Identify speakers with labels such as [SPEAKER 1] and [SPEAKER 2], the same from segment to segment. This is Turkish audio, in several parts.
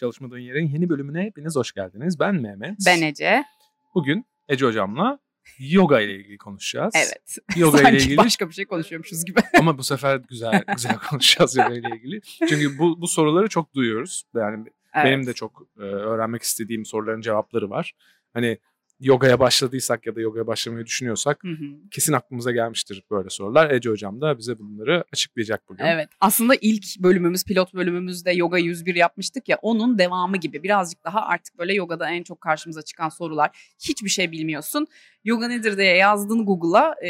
[SPEAKER 1] Çalışmadığın Yer'in yeni bölümüne hepiniz hoş geldiniz. Ben Mehmet.
[SPEAKER 2] Ben Ece.
[SPEAKER 1] Bugün Ece hocamla yoga ile ilgili konuşacağız.
[SPEAKER 2] Evet.
[SPEAKER 1] Yoga
[SPEAKER 2] Sanki
[SPEAKER 1] ile ilgili
[SPEAKER 2] başka bir şey konuşuyormuşuz gibi.
[SPEAKER 1] ama bu sefer güzel güzel konuşacağız yoga ile ilgili. Çünkü bu bu soruları çok duyuyoruz. Yani
[SPEAKER 2] Evet.
[SPEAKER 1] benim de çok e, öğrenmek istediğim soruların cevapları var. Hani yogaya başladıysak ya da yogaya başlamayı düşünüyorsak
[SPEAKER 2] Hı hı.
[SPEAKER 1] kesin aklımıza gelmiştir böyle sorular. Ece hocam da bize bunları açıklayacak bugün.
[SPEAKER 2] Evet. Aslında ilk bölümümüz, pilot bölümümüzde yoga 101 yapmıştık ya onun devamı gibi. Birazcık daha artık böyle yogada en çok karşımıza çıkan sorular. Hiçbir şey bilmiyorsun. Yoga nedir diye yazdın Google'a. e,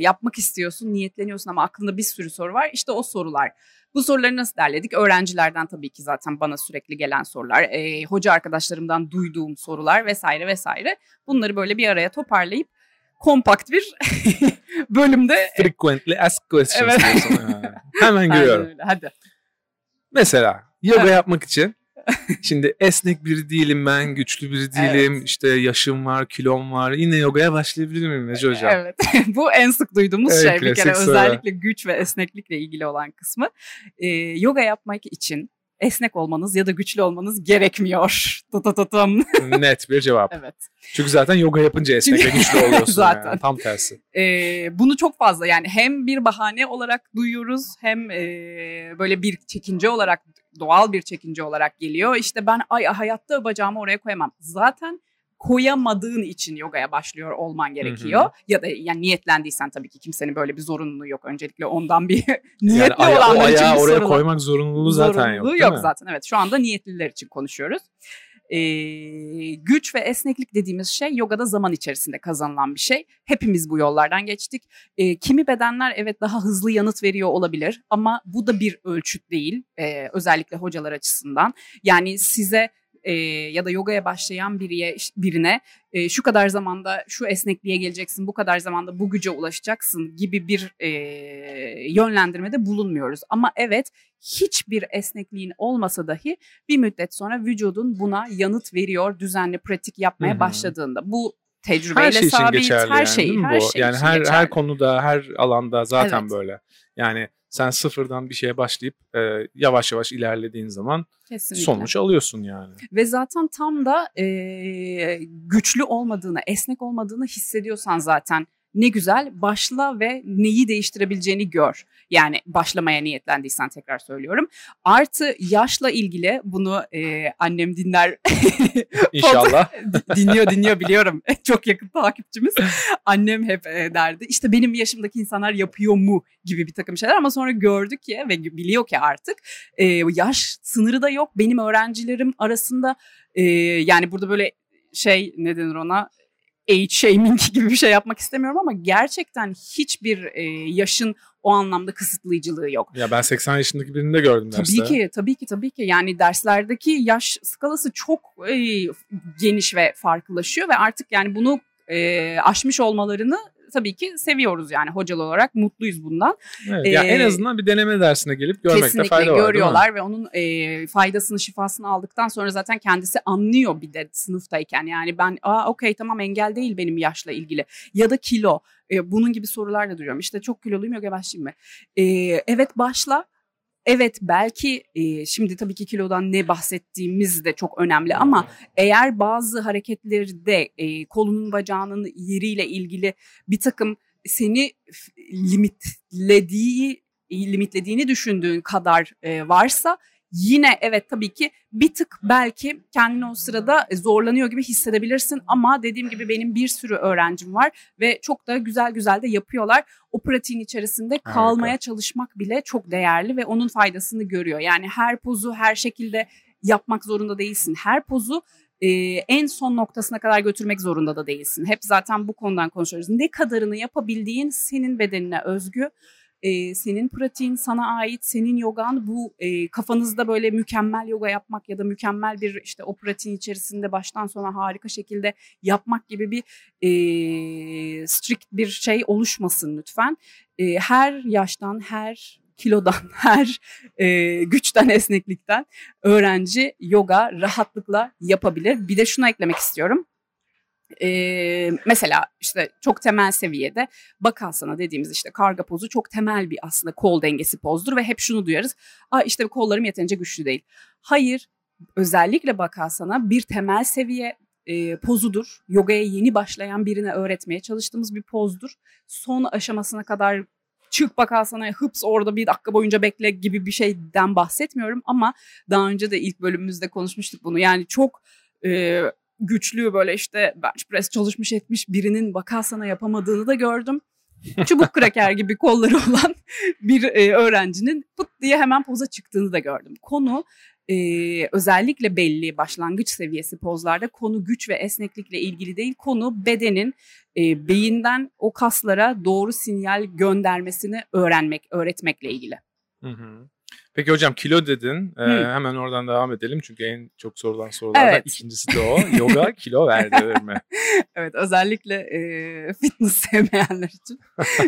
[SPEAKER 2] yapmak istiyorsun, niyetleniyorsun ama aklında bir sürü soru var. İşte o sorular. Bu soruları nasıl derledik? Öğrencilerden tabii ki zaten bana sürekli gelen sorular, e, hoca arkadaşlarımdan duyduğum sorular vesaire vesaire. Bunları böyle bir araya toparlayıp kompakt bir bölümde
[SPEAKER 1] Frequently asked questions
[SPEAKER 2] Evet.
[SPEAKER 1] Hemen
[SPEAKER 2] öyle. Hadi.
[SPEAKER 1] Mesela yoga
[SPEAKER 2] Evet.
[SPEAKER 1] yapmak için şimdi esnek biri değilim ben, güçlü biri değilim. işte yaşım var, kilom var. Yine yogaya başlayabilir miyim Ece hocam?
[SPEAKER 2] Evet. Bu en sık duyduğumuz
[SPEAKER 1] Evet,
[SPEAKER 2] şey bir kere
[SPEAKER 1] soru.
[SPEAKER 2] özellikle güç ve esneklikle ilgili olan kısmı. Ee, yoga yapmak için esnek olmanız ya da güçlü olmanız gerekmiyor. Tututatum.
[SPEAKER 1] Net bir cevap.
[SPEAKER 2] evet.
[SPEAKER 1] Çünkü zaten yoga yapınca esnek ve
[SPEAKER 2] Çünkü-
[SPEAKER 1] güçlü oluyorsun.
[SPEAKER 2] Zaten.
[SPEAKER 1] Yani. Tam tersi.
[SPEAKER 2] Ee, bunu çok fazla yani hem bir bahane olarak duyuyoruz hem e, böyle bir çekince olarak doğal bir çekince olarak geliyor. İşte ben ay hayatta bacağımı oraya koyamam. Zaten koyamadığın için yogaya başlıyor olman gerekiyor. Ya da yani niyetlendiysen tabii ki kimsenin böyle bir zorunluluğu yok. Öncelikle ondan bir
[SPEAKER 1] Yani
[SPEAKER 2] niyetli
[SPEAKER 1] aya- o
[SPEAKER 2] olanlar için bir
[SPEAKER 1] oraya koymak zorunluluğu zaten yok.
[SPEAKER 2] Zorunluluğu
[SPEAKER 1] değil
[SPEAKER 2] yok
[SPEAKER 1] mi?
[SPEAKER 2] zaten. Evet şu anda niyetliler için konuşuyoruz. Ee, güç ve esneklik dediğimiz şey yogada zaman içerisinde kazanılan bir şey. Hepimiz bu yollardan geçtik. Ee, kimi bedenler evet daha hızlı yanıt veriyor olabilir ama bu da bir ölçüt değil. Ee, özellikle hocalar açısından. Yani size e, ya da yogaya başlayan biriye birine e, şu kadar zamanda şu esnekliğe geleceksin, bu kadar zamanda bu güce ulaşacaksın gibi bir e, yönlendirmede bulunmuyoruz. Ama evet hiçbir esnekliğin olmasa dahi bir müddet sonra vücudun buna yanıt veriyor düzenli pratik yapmaya
[SPEAKER 1] Hı hı.
[SPEAKER 2] başladığında. Bu tecrübeyle
[SPEAKER 1] Her şey için
[SPEAKER 2] sabit,
[SPEAKER 1] geçerli
[SPEAKER 2] her
[SPEAKER 1] yani,
[SPEAKER 2] şey, her
[SPEAKER 1] bu?
[SPEAKER 2] şey
[SPEAKER 1] yani her
[SPEAKER 2] geçerli.
[SPEAKER 1] her konuda, her alanda zaten
[SPEAKER 2] Evet.
[SPEAKER 1] böyle. Yani sen sıfırdan bir şeye başlayıp e, yavaş yavaş ilerlediğin zaman
[SPEAKER 2] Kesinlikle.
[SPEAKER 1] sonuç alıyorsun yani.
[SPEAKER 2] Ve zaten tam da e, güçlü olmadığını, esnek olmadığını hissediyorsan zaten ne güzel başla ve neyi değiştirebileceğini gör. Yani başlamaya niyetlendiysen tekrar söylüyorum. Artı yaşla ilgili bunu e, annem dinler.
[SPEAKER 1] İnşallah.
[SPEAKER 2] dinliyor dinliyor biliyorum. Çok yakın takipçimiz. Annem hep e, derdi işte benim yaşımdaki insanlar yapıyor mu gibi bir takım şeyler ama sonra gördük ki ve biliyor ki artık e, yaş sınırı da yok. Benim öğrencilerim arasında e, yani burada böyle şey ne denir ona age shaming gibi bir şey yapmak istemiyorum ama gerçekten hiçbir e, yaşın o anlamda kısıtlayıcılığı yok.
[SPEAKER 1] ya ben 80 yaşındaki birini de gördüm derste.
[SPEAKER 2] Tabii ki, tabii ki, tabii ki. Yani derslerdeki yaş skalası çok e, geniş ve farklılaşıyor ve artık yani bunu e, aşmış olmalarını tabii ki seviyoruz yani hocalı olarak mutluyuz bundan.
[SPEAKER 1] Evet,
[SPEAKER 2] Ee,
[SPEAKER 1] en azından bir deneme dersine gelip görmekte
[SPEAKER 2] Kesinlikle
[SPEAKER 1] fayda var mi?
[SPEAKER 2] görüyorlar ve onun e, faydasını şifasını aldıktan sonra zaten kendisi anlıyor bir de sınıftayken yani ben aa okey tamam engel değil benim yaşla ilgili ya da kilo E, bunun gibi sorular da duyuyorum işte çok kiloluyum yoga başlayayım mı? E, evet başla Evet belki e, şimdi tabii ki kilodan ne bahsettiğimiz de çok önemli ama eğer bazı hareketlerde e, kolunun bacağının yeriyle ilgili bir takım seni limitlediği limitlediğini düşündüğün kadar e, varsa yine evet tabii ki bir tık belki kendini o sırada zorlanıyor gibi hissedebilirsin ama dediğim gibi benim bir sürü öğrencim var ve çok da güzel güzel de yapıyorlar. O pratiğin içerisinde
[SPEAKER 1] Harika.
[SPEAKER 2] kalmaya çalışmak bile çok değerli ve onun faydasını görüyor. Yani her pozu her şekilde yapmak zorunda değilsin. Her pozu e, en son noktasına kadar götürmek zorunda da değilsin. Hep zaten bu konudan konuşuyoruz. Ne kadarını yapabildiğin senin bedenine özgü. E, senin pratiğin sana ait, senin yogan bu e, kafanızda böyle mükemmel yoga yapmak ya da mükemmel bir işte o pratiğin içerisinde baştan sona harika şekilde yapmak gibi bir e, strict bir şey oluşmasın lütfen. E, her yaştan, her kilodan, her e, güçten, esneklikten öğrenci yoga rahatlıkla yapabilir. Bir de şunu eklemek istiyorum. Ee, mesela işte çok temel seviyede bakasana dediğimiz işte karga pozu çok temel bir aslında kol dengesi pozdur ve hep şunu duyarız. Aa işte kollarım yeterince güçlü değil. Hayır özellikle bakasana bir temel seviye e, pozudur. Yogaya yeni başlayan birine öğretmeye çalıştığımız bir pozdur. Son aşamasına kadar çık bakasana hıps orada bir dakika boyunca bekle gibi bir şeyden bahsetmiyorum ama daha önce de ilk bölümümüzde konuşmuştuk bunu. Yani çok e, güçlü böyle işte bench press çalışmış etmiş birinin bakasana yapamadığını da gördüm. Çubuk kraker gibi kolları olan bir e, öğrencinin pıt diye hemen poza çıktığını da gördüm. Konu e, özellikle belli başlangıç seviyesi pozlarda konu güç ve esneklikle ilgili değil. Konu bedenin e, beyinden o kaslara doğru sinyal göndermesini öğrenmek, öğretmekle ilgili.
[SPEAKER 1] Hı hı. Peki hocam kilo dedin. Ee, hemen oradan devam edelim. Çünkü en çok sorulan sorulardan evet. ikincisi de o. Yoga kilo verdirir mi?
[SPEAKER 2] evet özellikle e, fitness sevmeyenler için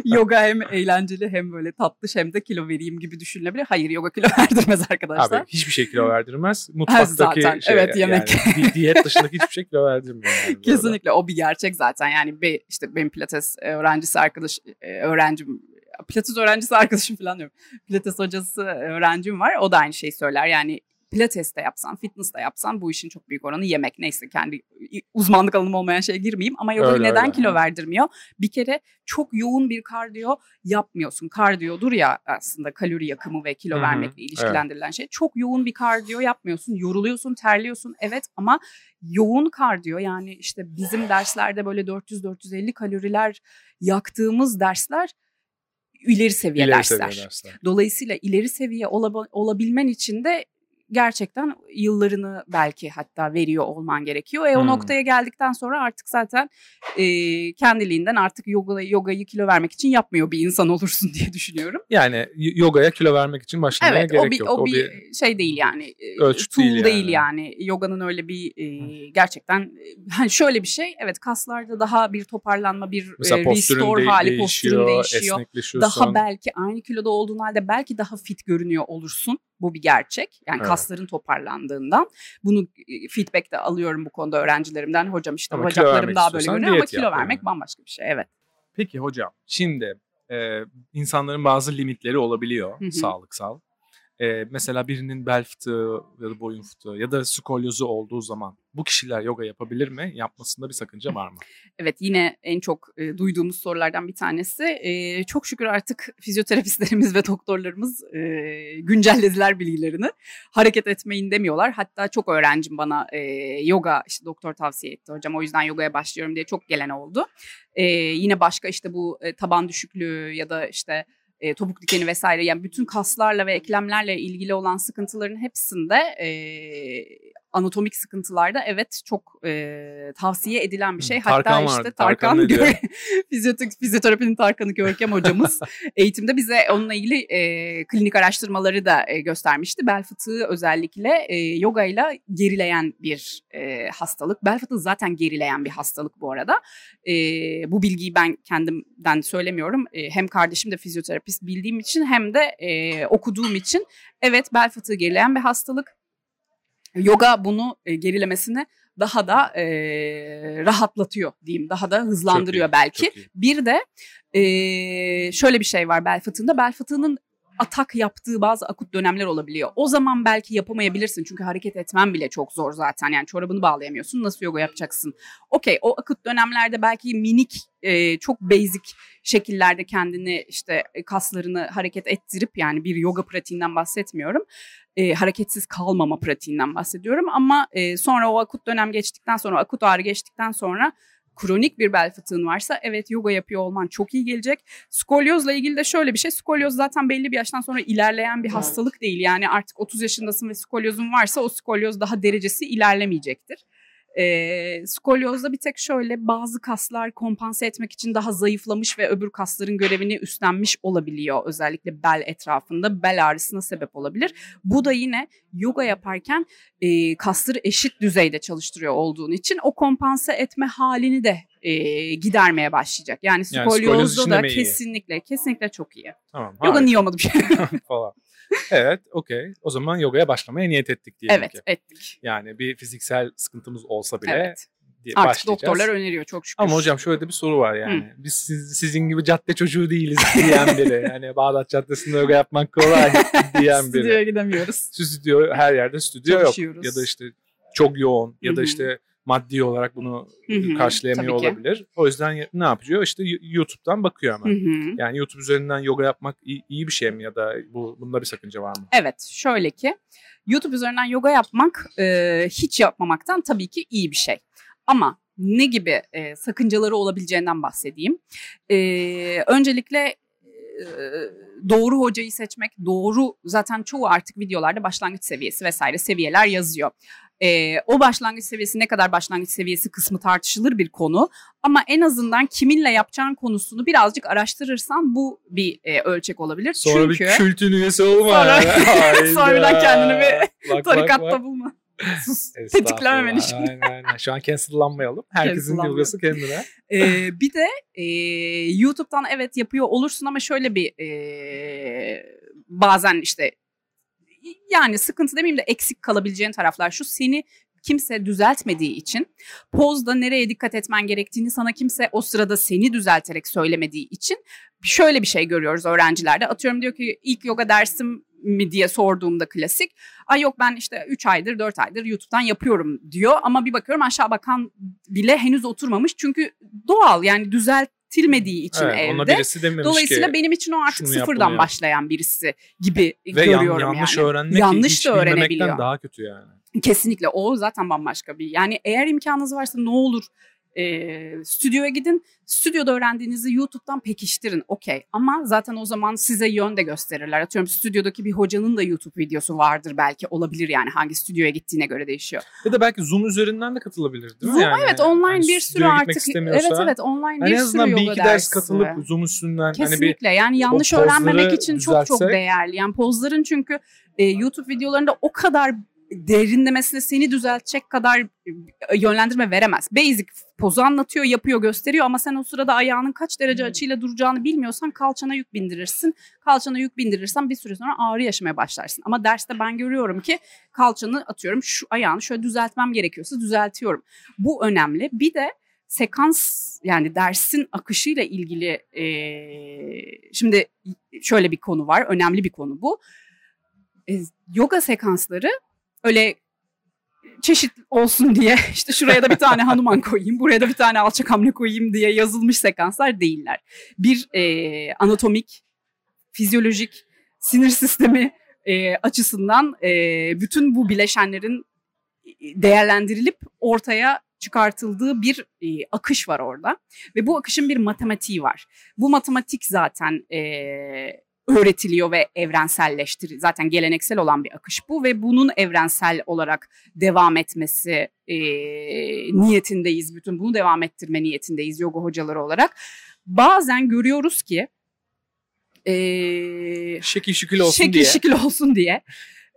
[SPEAKER 2] yoga hem eğlenceli hem böyle tatlış hem de kilo vereyim gibi düşünülebilir. Hayır yoga kilo verdirmez arkadaşlar.
[SPEAKER 1] Abi hiçbir şey kilo verdirmez. Mutfaktaki zaten, şey, evet, yemek. Yani, diyet dışındaki hiçbir şey kilo verdirmiyor.
[SPEAKER 2] Yani Kesinlikle o bir gerçek zaten. Yani be, işte benim pilates öğrencisi arkadaş öğrencim pilates öğrencisi arkadaşım falan diyorum. Pilates hocası öğrencim var. O da aynı şeyi söyler. Yani pilates de yapsan, fitness de yapsan bu işin çok büyük oranı yemek. Neyse kendi uzmanlık alanım olmayan şeye girmeyeyim ama yoga neden öyle. kilo verdirmiyor? Bir kere çok yoğun bir kardiyo yapmıyorsun. Kardiyodur ya aslında kalori yakımı ve kilo Hı-hı. vermekle ilişkilendirilen evet. şey. Çok yoğun bir kardiyo yapmıyorsun. Yoruluyorsun, terliyorsun evet ama yoğun kardiyo yani işte bizim derslerde böyle 400-450 kaloriler yaktığımız dersler ileri seviye ileri dersler. Seviye dersler. Dolayısıyla ileri seviye olabilmen için de gerçekten yıllarını belki hatta veriyor olman gerekiyor. E hmm. o noktaya geldikten sonra artık zaten e, kendiliğinden artık yoga yogayı kilo vermek için yapmıyor bir insan olursun diye düşünüyorum.
[SPEAKER 1] Yani yogaya kilo vermek için başlamaya evet, gerek
[SPEAKER 2] o bir,
[SPEAKER 1] yok.
[SPEAKER 2] O, o bir şey değil yani.
[SPEAKER 1] Ölçüt
[SPEAKER 2] tool
[SPEAKER 1] değil yani.
[SPEAKER 2] değil yani. Yoganın öyle bir e, gerçekten hani şöyle bir şey. Evet kaslarda daha bir toparlanma, bir
[SPEAKER 1] Mesela
[SPEAKER 2] e, restore
[SPEAKER 1] de,
[SPEAKER 2] hali,
[SPEAKER 1] değişiyor,
[SPEAKER 2] posturum değişiyor. Daha belki aynı kiloda olduğun halde belki daha fit görünüyor olursun. Bu bir gerçek. Yani evet. kasların toparlandığından. Bunu e, feedback de alıyorum bu konuda öğrencilerimden. Hocam işte ama bacaklarım daha böyle görünüyor ama kilo vermek yani. bambaşka bir şey. Evet.
[SPEAKER 1] Peki hocam şimdi e, insanların bazı limitleri olabiliyor Hı-hı. sağlıksal. E, mesela birinin bel fıtığı ya da boyun fıtığı ya da skolyozu olduğu zaman bu kişiler yoga yapabilir mi? Yapmasında bir sakınca var mı?
[SPEAKER 2] Evet yine en çok e, duyduğumuz sorulardan bir tanesi. E, çok şükür artık fizyoterapistlerimiz ve doktorlarımız e, güncellediler bilgilerini. Hareket etmeyin demiyorlar. Hatta çok öğrencim bana e, yoga işte doktor tavsiye etti hocam o yüzden yogaya başlıyorum diye çok gelen oldu. E, yine başka işte bu e, taban düşüklüğü ya da işte e, topuk dikeni vesaire yani bütün kaslarla ve eklemlerle ilgili olan sıkıntıların hepsinde e, anatomik sıkıntılarda evet çok e, tavsiye edilen bir şey.
[SPEAKER 1] Tarkan
[SPEAKER 2] Hatta
[SPEAKER 1] işte
[SPEAKER 2] vardı. Tarkan, Tarkan fizyoterapinin Tarkan'ı Görkem hocamız eğitimde bize onunla ilgili e, klinik araştırmaları da e, göstermişti. Bel fıtığı özellikle e, yoga ile gerileyen bir e, hastalık. Bel fıtığı zaten gerileyen bir hastalık bu arada. E, bu bilgiyi ben kendimden söylemiyorum. E, hem kardeşim de fizyoterapist bildiğim için hem de e, okuduğum için evet bel fıtığı gerileyen bir hastalık yoga bunu e, gerilemesini daha da e, rahatlatıyor diyeyim. Daha da hızlandırıyor iyi, belki. Bir de e, şöyle bir şey var bel fıtığında. Bel fıtığının atak yaptığı bazı akut dönemler olabiliyor. O zaman belki yapamayabilirsin çünkü hareket etmen bile çok zor zaten. Yani çorabını bağlayamıyorsun. Nasıl yoga yapacaksın? Okey o akut dönemlerde belki minik e, çok basic şekillerde kendini işte kaslarını hareket ettirip yani bir yoga pratiğinden bahsetmiyorum. E, hareketsiz kalmama pratiğinden bahsediyorum ama e, sonra o akut dönem geçtikten sonra akut ağrı geçtikten sonra kronik bir bel fıtığın varsa evet yoga yapıyor olman çok iyi gelecek. Skolyozla ilgili de şöyle bir şey. Skolyoz zaten belli bir yaştan sonra ilerleyen bir hastalık değil. Yani artık 30 yaşındasın ve skolyozun varsa o skolyoz daha derecesi ilerlemeyecektir. E, skolyozda bir tek şöyle bazı kaslar kompanse etmek için daha zayıflamış ve öbür kasların görevini üstlenmiş olabiliyor. Özellikle bel etrafında bel ağrısına sebep olabilir. Bu da yine yoga yaparken e, kasları eşit düzeyde çalıştırıyor olduğun için o kompanse etme halini de e, gidermeye başlayacak. Yani skolyozda yani da kesinlikle iyi. kesinlikle çok iyi. Tamam. Yoga niye olmadı bir şey?
[SPEAKER 1] falan evet, okey. O zaman yogaya başlamaya niyet ettik diyelim
[SPEAKER 2] evet,
[SPEAKER 1] ki.
[SPEAKER 2] Evet, ettik.
[SPEAKER 1] Yani bir fiziksel sıkıntımız olsa bile evet. diye
[SPEAKER 2] Artık
[SPEAKER 1] başlayacağız.
[SPEAKER 2] doktorlar öneriyor çok şükür.
[SPEAKER 1] Ama hocam şöyle de bir soru var yani. Biz siz, sizin gibi cadde çocuğu değiliz diyen biri. Yani Bağdat Caddesi'nde yoga yapmak kolay diyen biri.
[SPEAKER 2] Stüdyoya gidemiyoruz.
[SPEAKER 1] Stüdyo her yerde stüdyo yok. Ya da işte çok yoğun ya
[SPEAKER 2] Hı
[SPEAKER 1] da
[SPEAKER 2] hı.
[SPEAKER 1] işte maddi olarak bunu
[SPEAKER 2] Hı hı,
[SPEAKER 1] karşılayamıyor
[SPEAKER 2] tabii ki.
[SPEAKER 1] olabilir. O yüzden ne yapıyor? İşte YouTube'dan bakıyor hemen.
[SPEAKER 2] hı.
[SPEAKER 1] Yani YouTube üzerinden yoga yapmak iyi, iyi bir şey mi ya da bu bunda bir sakınca var mı?
[SPEAKER 2] Evet şöyle ki YouTube üzerinden yoga yapmak e, hiç yapmamaktan tabii ki iyi bir şey. Ama ne gibi e, sakıncaları olabileceğinden bahsedeyim. E, öncelikle e, doğru hocayı seçmek, doğru zaten çoğu artık videolarda başlangıç seviyesi vesaire seviyeler yazıyor. E, o başlangıç seviyesi ne kadar başlangıç seviyesi kısmı tartışılır bir konu. Ama en azından kiminle yapacağın konusunu birazcık araştırırsan bu bir e, ölçek olabilir.
[SPEAKER 1] Sonra
[SPEAKER 2] Çünkü...
[SPEAKER 1] bir kültün üyesi olma.
[SPEAKER 2] Sonra-. Sonradan kendini bir
[SPEAKER 1] Bak, bak,
[SPEAKER 2] Tarikatta
[SPEAKER 1] bak.
[SPEAKER 2] bulma. Sus. Tetikleme beni şimdi.
[SPEAKER 1] Aynen aynen. Şu an cancellanmayalım. Herkesin yogası kendine.
[SPEAKER 2] Ee, bir de e, YouTube'dan evet yapıyor olursun ama şöyle bir e, bazen işte yani sıkıntı demeyeyim de eksik kalabileceğin taraflar şu seni kimse düzeltmediği için pozda nereye dikkat etmen gerektiğini sana kimse o sırada seni düzelterek söylemediği için şöyle bir şey görüyoruz öğrencilerde. Atıyorum diyor ki ilk yoga dersim mi diye sorduğumda klasik. Ay yok ben işte 3 aydır 4 aydır YouTube'dan yapıyorum diyor ama bir bakıyorum aşağı bakan bile henüz oturmamış. Çünkü doğal yani düzeltilmediği için
[SPEAKER 1] Evet, ona
[SPEAKER 2] evde.
[SPEAKER 1] birisi dememiş
[SPEAKER 2] Dolayısıyla
[SPEAKER 1] ki
[SPEAKER 2] benim için o artık sıfırdan
[SPEAKER 1] yap.
[SPEAKER 2] başlayan birisi gibi
[SPEAKER 1] ve yan-
[SPEAKER 2] görüyorum
[SPEAKER 1] yanlış
[SPEAKER 2] yani.
[SPEAKER 1] öğrenmek
[SPEAKER 2] Yanlış da öğrenebiliyor.
[SPEAKER 1] daha kötü yani.
[SPEAKER 2] Kesinlikle o zaten bambaşka bir. Yani eğer imkanınız varsa ne olur e, stüdyoya gidin. Stüdyoda öğrendiğinizi YouTube'dan pekiştirin. Okey ama zaten o zaman size yön de gösterirler. Atıyorum stüdyodaki bir hocanın da YouTube videosu vardır belki olabilir yani hangi stüdyoya gittiğine göre değişiyor.
[SPEAKER 1] Ya da belki Zoom üzerinden de katılabilir değil mi?
[SPEAKER 2] Zoom,
[SPEAKER 1] Yani,
[SPEAKER 2] evet online
[SPEAKER 1] hani
[SPEAKER 2] bir sürü artık. Evet evet online
[SPEAKER 1] hani
[SPEAKER 2] bir
[SPEAKER 1] en
[SPEAKER 2] sürü
[SPEAKER 1] azından bir iki ders katılıp Zoom üstünden hani bir
[SPEAKER 2] Kesinlikle yani yanlış öğrenmemek için çok çok
[SPEAKER 1] düzeltsek-
[SPEAKER 2] değerli. Yani pozların çünkü e, YouTube videolarında o kadar derinlemesine seni düzeltecek kadar e, yönlendirme veremez. Basic pozu anlatıyor, yapıyor, gösteriyor ama sen o sırada ayağının kaç derece açıyla duracağını bilmiyorsan kalçana yük bindirirsin. Kalçana yük bindirirsen bir süre sonra ağrı yaşamaya başlarsın. Ama derste ben görüyorum ki kalçanı atıyorum şu ayağını şöyle düzeltmem gerekiyorsa düzeltiyorum. Bu önemli. Bir de sekans yani dersin akışıyla ilgili e, şimdi şöyle bir konu var. Önemli bir konu bu. E, yoga sekansları öyle çeşit olsun diye işte şuraya da bir tane Hanuman koyayım, buraya da bir tane alçak hamle koyayım diye yazılmış sekanslar değiller. Bir e, anatomik, fizyolojik, sinir sistemi e, açısından e, bütün bu bileşenlerin değerlendirilip ortaya çıkartıldığı bir e, akış var orada ve bu akışın bir matematiği var. Bu matematik zaten e, öğretiliyor ve evrenselleştir. Zaten geleneksel olan bir akış bu ve bunun evrensel olarak devam etmesi e, niyetindeyiz. Bütün bunu devam ettirme niyetindeyiz yoga hocaları olarak. Bazen görüyoruz ki e,
[SPEAKER 1] şekil şükül olsun
[SPEAKER 2] şekil
[SPEAKER 1] diye.
[SPEAKER 2] şekil olsun diye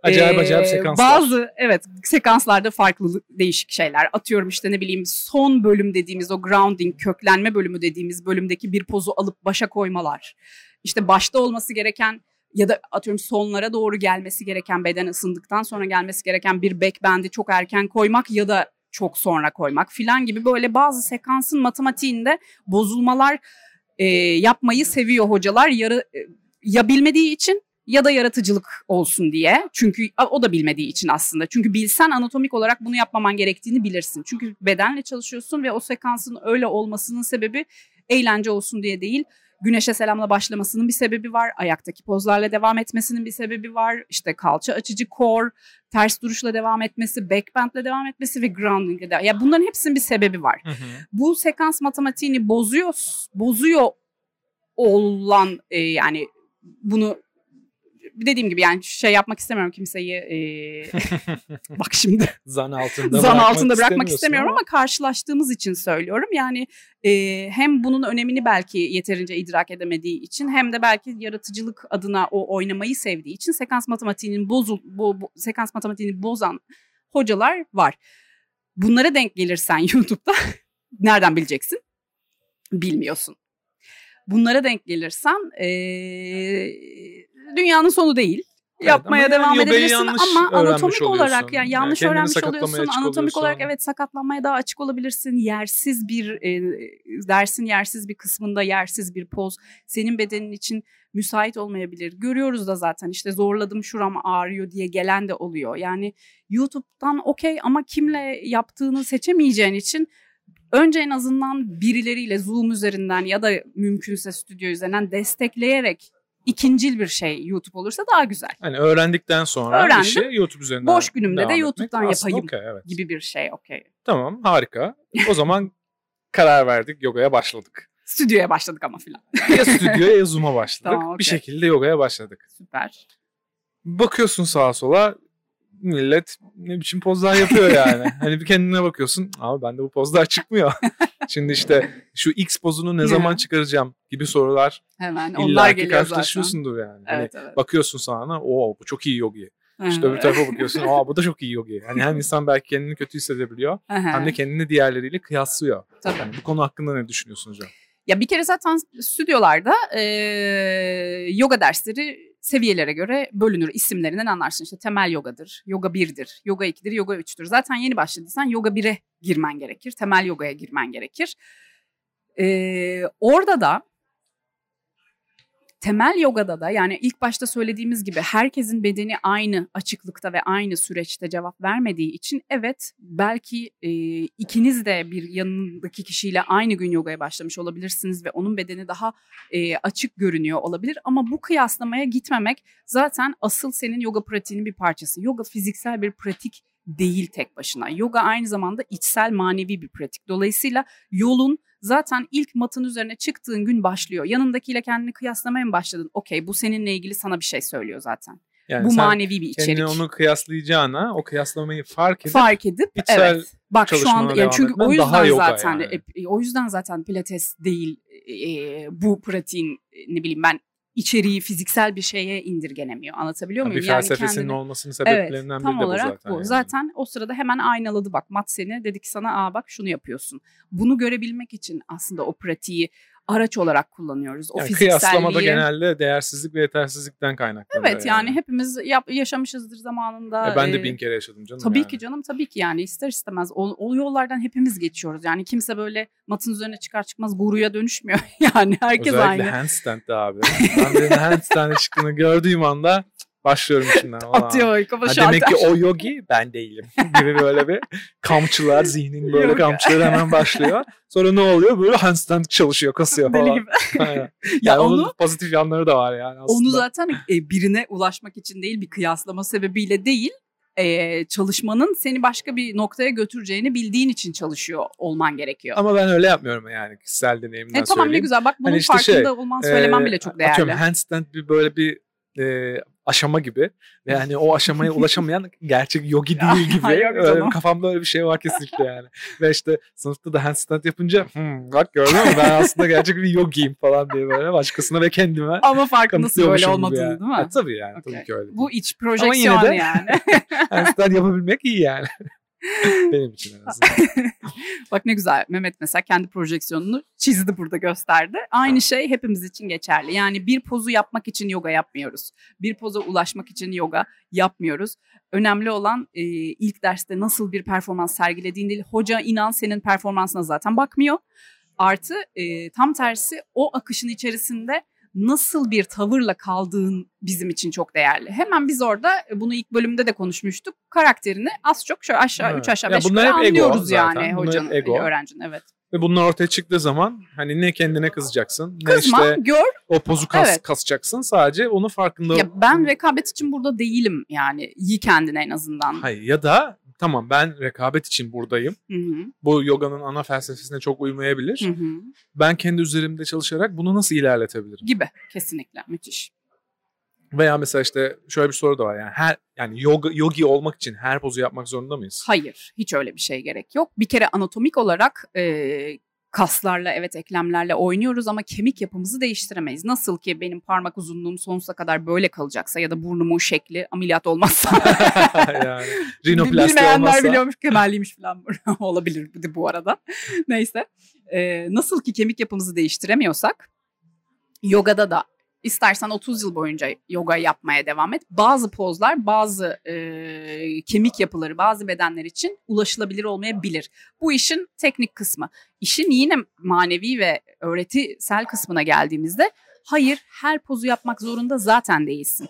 [SPEAKER 1] Acayip
[SPEAKER 2] ee,
[SPEAKER 1] acayip sekanslar.
[SPEAKER 2] Bazı evet sekanslarda farklı değişik şeyler. Atıyorum işte ne bileyim son bölüm dediğimiz o grounding köklenme bölümü dediğimiz bölümdeki bir pozu alıp başa koymalar. İşte başta olması gereken ya da atıyorum sonlara doğru gelmesi gereken beden ısındıktan sonra gelmesi gereken bir backbend'i çok erken koymak ya da çok sonra koymak filan gibi böyle bazı sekansın matematiğinde bozulmalar e, yapmayı seviyor hocalar. Yarı, e, ya bilmediği için ya da yaratıcılık olsun diye. Çünkü o da bilmediği için aslında. Çünkü bilsen anatomik olarak bunu yapmaman gerektiğini bilirsin. Çünkü bedenle çalışıyorsun ve o sekansın öyle olmasının sebebi eğlence olsun diye değil. Güneşe selamla başlamasının bir sebebi var. Ayaktaki pozlarla devam etmesinin bir sebebi var. İşte kalça açıcı core, ters duruşla devam etmesi, backbendle devam etmesi ve grounding'le de. Ya bunların hepsinin bir sebebi var.
[SPEAKER 1] Hı hı.
[SPEAKER 2] Bu sekans matematiğini bozuyor, bozuyor olan e, yani bunu dediğim gibi yani şey yapmak istemiyorum kimseyi e, bak şimdi
[SPEAKER 1] Zan altında
[SPEAKER 2] zan
[SPEAKER 1] bırakmak
[SPEAKER 2] altında bırakmak istemiyorum ama karşılaştığımız için söylüyorum. Yani e, hem bunun önemini belki yeterince idrak edemediği için hem de belki yaratıcılık adına o oynamayı sevdiği için sekans matematiğinin bozul bu, bu sekans matematiğini bozan hocalar var. Bunlara denk gelirsen YouTube'da nereden bileceksin? Bilmiyorsun. Bunlara denk gelirsen e, dünyanın sonu değil. yapmaya
[SPEAKER 1] ama
[SPEAKER 2] devam
[SPEAKER 1] yani yogayı
[SPEAKER 2] edebilirsin ama anatomik olarak yani yanlış
[SPEAKER 1] kendini
[SPEAKER 2] öğrenmiş oluyorsun. Anatomik olarak
[SPEAKER 1] oluyorsun.
[SPEAKER 2] evet sakatlanmaya daha açık olabilirsin. Yersiz bir e, dersin yersiz bir kısmında yersiz bir poz senin bedenin için müsait olmayabilir. Görüyoruz da zaten işte zorladım şuram ağrıyor diye gelen de oluyor. Yani YouTube'dan okey ama kimle yaptığını seçemeyeceğin için önce en azından birileriyle Zoom üzerinden ya da mümkünse stüdyo üzerinden destekleyerek ikincil bir şey YouTube olursa daha güzel
[SPEAKER 1] Hani öğrendikten sonra
[SPEAKER 2] Öğrendim.
[SPEAKER 1] işi YouTube üzerinden
[SPEAKER 2] Boş günümde de
[SPEAKER 1] etmek
[SPEAKER 2] YouTube'dan
[SPEAKER 1] aslında
[SPEAKER 2] yapayım.
[SPEAKER 1] okey, evet.
[SPEAKER 2] gibi bir şey okey.
[SPEAKER 1] Tamam harika. O zaman karar verdik yogaya başladık.
[SPEAKER 2] Stüdyoya başladık ama filan.
[SPEAKER 1] Ya stüdyoya ya Zoom'a başladık.
[SPEAKER 2] Tamam,
[SPEAKER 1] Bir
[SPEAKER 2] okey.
[SPEAKER 1] şekilde yogaya başladık.
[SPEAKER 2] Süper.
[SPEAKER 1] Bakıyorsun sağa sola millet ne biçim pozlar yapıyor yani. hani bir kendine bakıyorsun abi bende bu pozlar çıkmıyor. Şimdi işte şu X pozunu ne zaman çıkaracağım gibi sorular
[SPEAKER 2] Hemen onlar geliyor zaten.
[SPEAKER 1] karşılaşıyorsundur yani. Hani
[SPEAKER 2] Evet evet.
[SPEAKER 1] bakıyorsun sana o bu çok iyi yogi. İşte öbür tarafa bakıyorsun aa bu da çok iyi yogi. Hani hem insan belki kendini kötü hissedebiliyor hem de kendini diğerleriyle kıyaslıyor.
[SPEAKER 2] Tabii.
[SPEAKER 1] Yani bu konu hakkında ne düşünüyorsun hocam?
[SPEAKER 2] Ya bir kere zaten stüdyolarda e, yoga dersleri seviyelere göre bölünür. İsimlerinden anlarsın. İşte temel yogadır, yoga 1'dir, yoga 2'dir, yoga 3'tür. Zaten yeni başladıysan yoga 1'e girmen gerekir. Temel yogaya girmen gerekir. E, orada da temel yogada da yani ilk başta söylediğimiz gibi herkesin bedeni aynı açıklıkta ve aynı süreçte cevap vermediği için evet belki e, ikiniz de bir yanındaki kişiyle aynı gün yogaya başlamış olabilirsiniz ve onun bedeni daha e, açık görünüyor olabilir ama bu kıyaslamaya gitmemek zaten asıl senin yoga pratiğinin bir parçası. Yoga fiziksel bir pratik değil tek başına. Yoga aynı zamanda içsel manevi bir pratik. Dolayısıyla yolun zaten ilk matın üzerine çıktığın gün başlıyor. Yanındakiyle kendini kıyaslamaya mı başladın? Okey bu seninle ilgili sana bir şey söylüyor zaten.
[SPEAKER 1] Yani
[SPEAKER 2] bu manevi bir içerik.
[SPEAKER 1] kendini onu kıyaslayacağına o kıyaslamayı fark edip
[SPEAKER 2] fark edip evet. Bak şu
[SPEAKER 1] çalışmana
[SPEAKER 2] an yani çünkü o yüzden zaten
[SPEAKER 1] yani.
[SPEAKER 2] e, o yüzden zaten pilates değil e, bu pratiğin e, ne bileyim ben içeriği fiziksel bir şeye indirgenemiyor. Anlatabiliyor
[SPEAKER 1] bir
[SPEAKER 2] muyum?
[SPEAKER 1] felsefesinin
[SPEAKER 2] kendini-
[SPEAKER 1] olmasının
[SPEAKER 2] Evet,
[SPEAKER 1] sebeplerinden
[SPEAKER 2] tam
[SPEAKER 1] biri de bu zaten.
[SPEAKER 2] bu.
[SPEAKER 1] yani.
[SPEAKER 2] Zaten o sırada hemen aynaladı bak mat seni dedi ki sana aa bak şunu yapıyorsun. Bunu görebilmek için aslında o pratiği araç olarak kullanıyoruz. O
[SPEAKER 1] Yani kıyaslamada genelde değersizlik ve yetersizlikten kaynaklanıyor.
[SPEAKER 2] Evet yani, hepimiz yap, yaşamışızdır zamanında.
[SPEAKER 1] Ya ben de
[SPEAKER 2] Ee,
[SPEAKER 1] bin kere yaşadım canım.
[SPEAKER 2] Tabii
[SPEAKER 1] yani.
[SPEAKER 2] ki canım tabii ki yani ister istemez o, o yollardan hepimiz geçiyoruz. Yani kimse böyle matın üzerine çıkar çıkmaz guruya dönüşmüyor. yani herkes
[SPEAKER 1] Özellikle
[SPEAKER 2] aynı.
[SPEAKER 1] handstand'de abi. ben de handstand'e çıktığını gördüğüm anda başlıyorum içinden.
[SPEAKER 2] Atıyor kafa
[SPEAKER 1] Ha, demek ki o yogi ben değilim gibi böyle bir kamçılar zihnin böyle kamçıları hemen başlıyor. Sonra ne oluyor? Böyle handstand çalışıyor, kasıyor falan.
[SPEAKER 2] Deli gibi.
[SPEAKER 1] Aynen.
[SPEAKER 2] Ya
[SPEAKER 1] yani onun
[SPEAKER 2] onu
[SPEAKER 1] pozitif yanları da var yani aslında.
[SPEAKER 2] onu zaten e, birine ulaşmak için değil bir kıyaslama sebebiyle değil e, çalışmanın seni başka bir noktaya götüreceğini bildiğin için çalışıyor olman gerekiyor.
[SPEAKER 1] Ama ben öyle yapmıyorum yani kişisel deneyimimden
[SPEAKER 2] E, tamam ne
[SPEAKER 1] söyleyeyim.
[SPEAKER 2] güzel bak bunun
[SPEAKER 1] Hani işte
[SPEAKER 2] farkında
[SPEAKER 1] şey,
[SPEAKER 2] olman söylemen
[SPEAKER 1] Ee,
[SPEAKER 2] bile çok değerli.
[SPEAKER 1] Atıyorum handstand bir böyle bir e, aşama gibi. Ve yani o aşamaya ulaşamayan gerçek yogi
[SPEAKER 2] Ya,
[SPEAKER 1] değil gibi. Öyle kafamda öyle bir şey var kesinlikle yani. Ve işte sınıfta da handstand yapınca hmm, bak gördün mü ben aslında gerçek bir yogiyim falan diye böyle başkasına ve kendime
[SPEAKER 2] Ama farkındasın böyle olmadığını
[SPEAKER 1] yani.
[SPEAKER 2] değil mi?
[SPEAKER 1] Ha, tabii yani
[SPEAKER 2] Okey.
[SPEAKER 1] tabii ki öyle.
[SPEAKER 2] Bu iç
[SPEAKER 1] Ama
[SPEAKER 2] projeksiyon
[SPEAKER 1] yine de-
[SPEAKER 2] yani.
[SPEAKER 1] handstand yapabilmek iyi yani. Benim için en azından.
[SPEAKER 2] Bak ne güzel Mehmet mesela kendi projeksiyonunu çizdi burada gösterdi. Aynı şey hepimiz için geçerli. Yani bir pozu yapmak için yoga yapmıyoruz. Bir poza ulaşmak için yoga yapmıyoruz. Önemli olan e, ilk derste nasıl bir performans sergilediğin değil. Hoca inan senin performansına zaten bakmıyor. Artı e, tam tersi o akışın içerisinde nasıl bir tavırla kaldığın bizim için çok değerli. Hemen biz orada e, bunu ilk bölümde de konuşmuştuk. Karakterini az çok şöyle aşağı
[SPEAKER 1] Evet.
[SPEAKER 2] üç aşağı
[SPEAKER 1] Ya
[SPEAKER 2] beş
[SPEAKER 1] bunlar
[SPEAKER 2] yukarı
[SPEAKER 1] hep ego
[SPEAKER 2] anlıyoruz yani
[SPEAKER 1] zaten.
[SPEAKER 2] Hocanın,
[SPEAKER 1] ego.
[SPEAKER 2] öğrencinin evet.
[SPEAKER 1] Ve bunlar ortaya çıktığı zaman hani ne kendine kızacaksın ne
[SPEAKER 2] Kızma,
[SPEAKER 1] işte
[SPEAKER 2] gör.
[SPEAKER 1] o pozu kas,
[SPEAKER 2] Evet.
[SPEAKER 1] kasacaksın sadece onu farkında
[SPEAKER 2] Ya ben rekabet için burada değilim yani. İyi kendine en azından.
[SPEAKER 1] Hayır ya da tamam ben rekabet için buradayım.
[SPEAKER 2] Hı hı,
[SPEAKER 1] Bu yoganın ana felsefesine çok uymayabilir.
[SPEAKER 2] hı hı.
[SPEAKER 1] Ben kendi üzerimde çalışarak bunu nasıl ilerletebilirim?
[SPEAKER 2] Gibi kesinlikle müthiş.
[SPEAKER 1] Veya mesela işte şöyle bir soru da var yani her yani yoga yogi olmak için her pozu yapmak zorunda mıyız?
[SPEAKER 2] Hayır hiç öyle bir şey gerek yok. Bir kere anatomik olarak e, kaslarla evet eklemlerle oynuyoruz ama kemik yapımızı değiştiremeyiz. Nasıl ki benim parmak uzunluğum sonsuza kadar böyle kalacaksa ya da burnumun şekli ameliyat olmazsa.
[SPEAKER 1] yani rinoplasti
[SPEAKER 2] Bilmeyenler
[SPEAKER 1] olmazsa.
[SPEAKER 2] biliyormuş kemelliymiş falan olabilir bu- arada. Neyse. Ee, nasıl ki kemik yapımızı değiştiremiyorsak yogada da İstersen 30 yıl boyunca yoga yapmaya devam et. Bazı pozlar, bazı e, kemik yapıları, bazı bedenler için ulaşılabilir olmayabilir. Bu işin teknik kısmı. İşin yine manevi ve öğretisel kısmına geldiğimizde hayır her pozu yapmak zorunda zaten değilsin.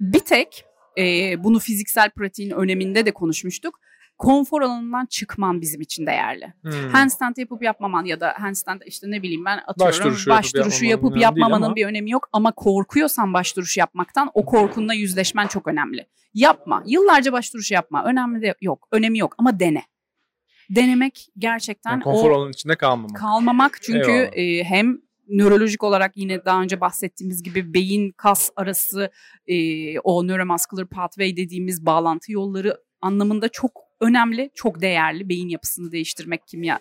[SPEAKER 2] Bir tek e, bunu fiziksel pratiğin öneminde de konuşmuştuk konfor alanından çıkman bizim için değerli. Hmm. Handstand yapıp yapmaman ya da handstand işte ne bileyim ben atıyorum baş duruşu, baş yapıp, duruşu yapıp yapmamanın ama... bir önemi yok ama korkuyorsan baş duruşu yapmaktan o korkunla yüzleşmen çok önemli. Yapma. Yıllarca baş duruşu yapma. Önemli de yok. Önemi yok ama dene. Denemek gerçekten yani
[SPEAKER 1] konfor o, alanının içinde kalmamak.
[SPEAKER 2] Kalmamak çünkü e, hem nörolojik olarak yine daha önce bahsettiğimiz gibi beyin kas arası e, o neuromuscular pathway dediğimiz bağlantı yolları anlamında çok önemli, çok değerli beyin yapısını değiştirmek, kimya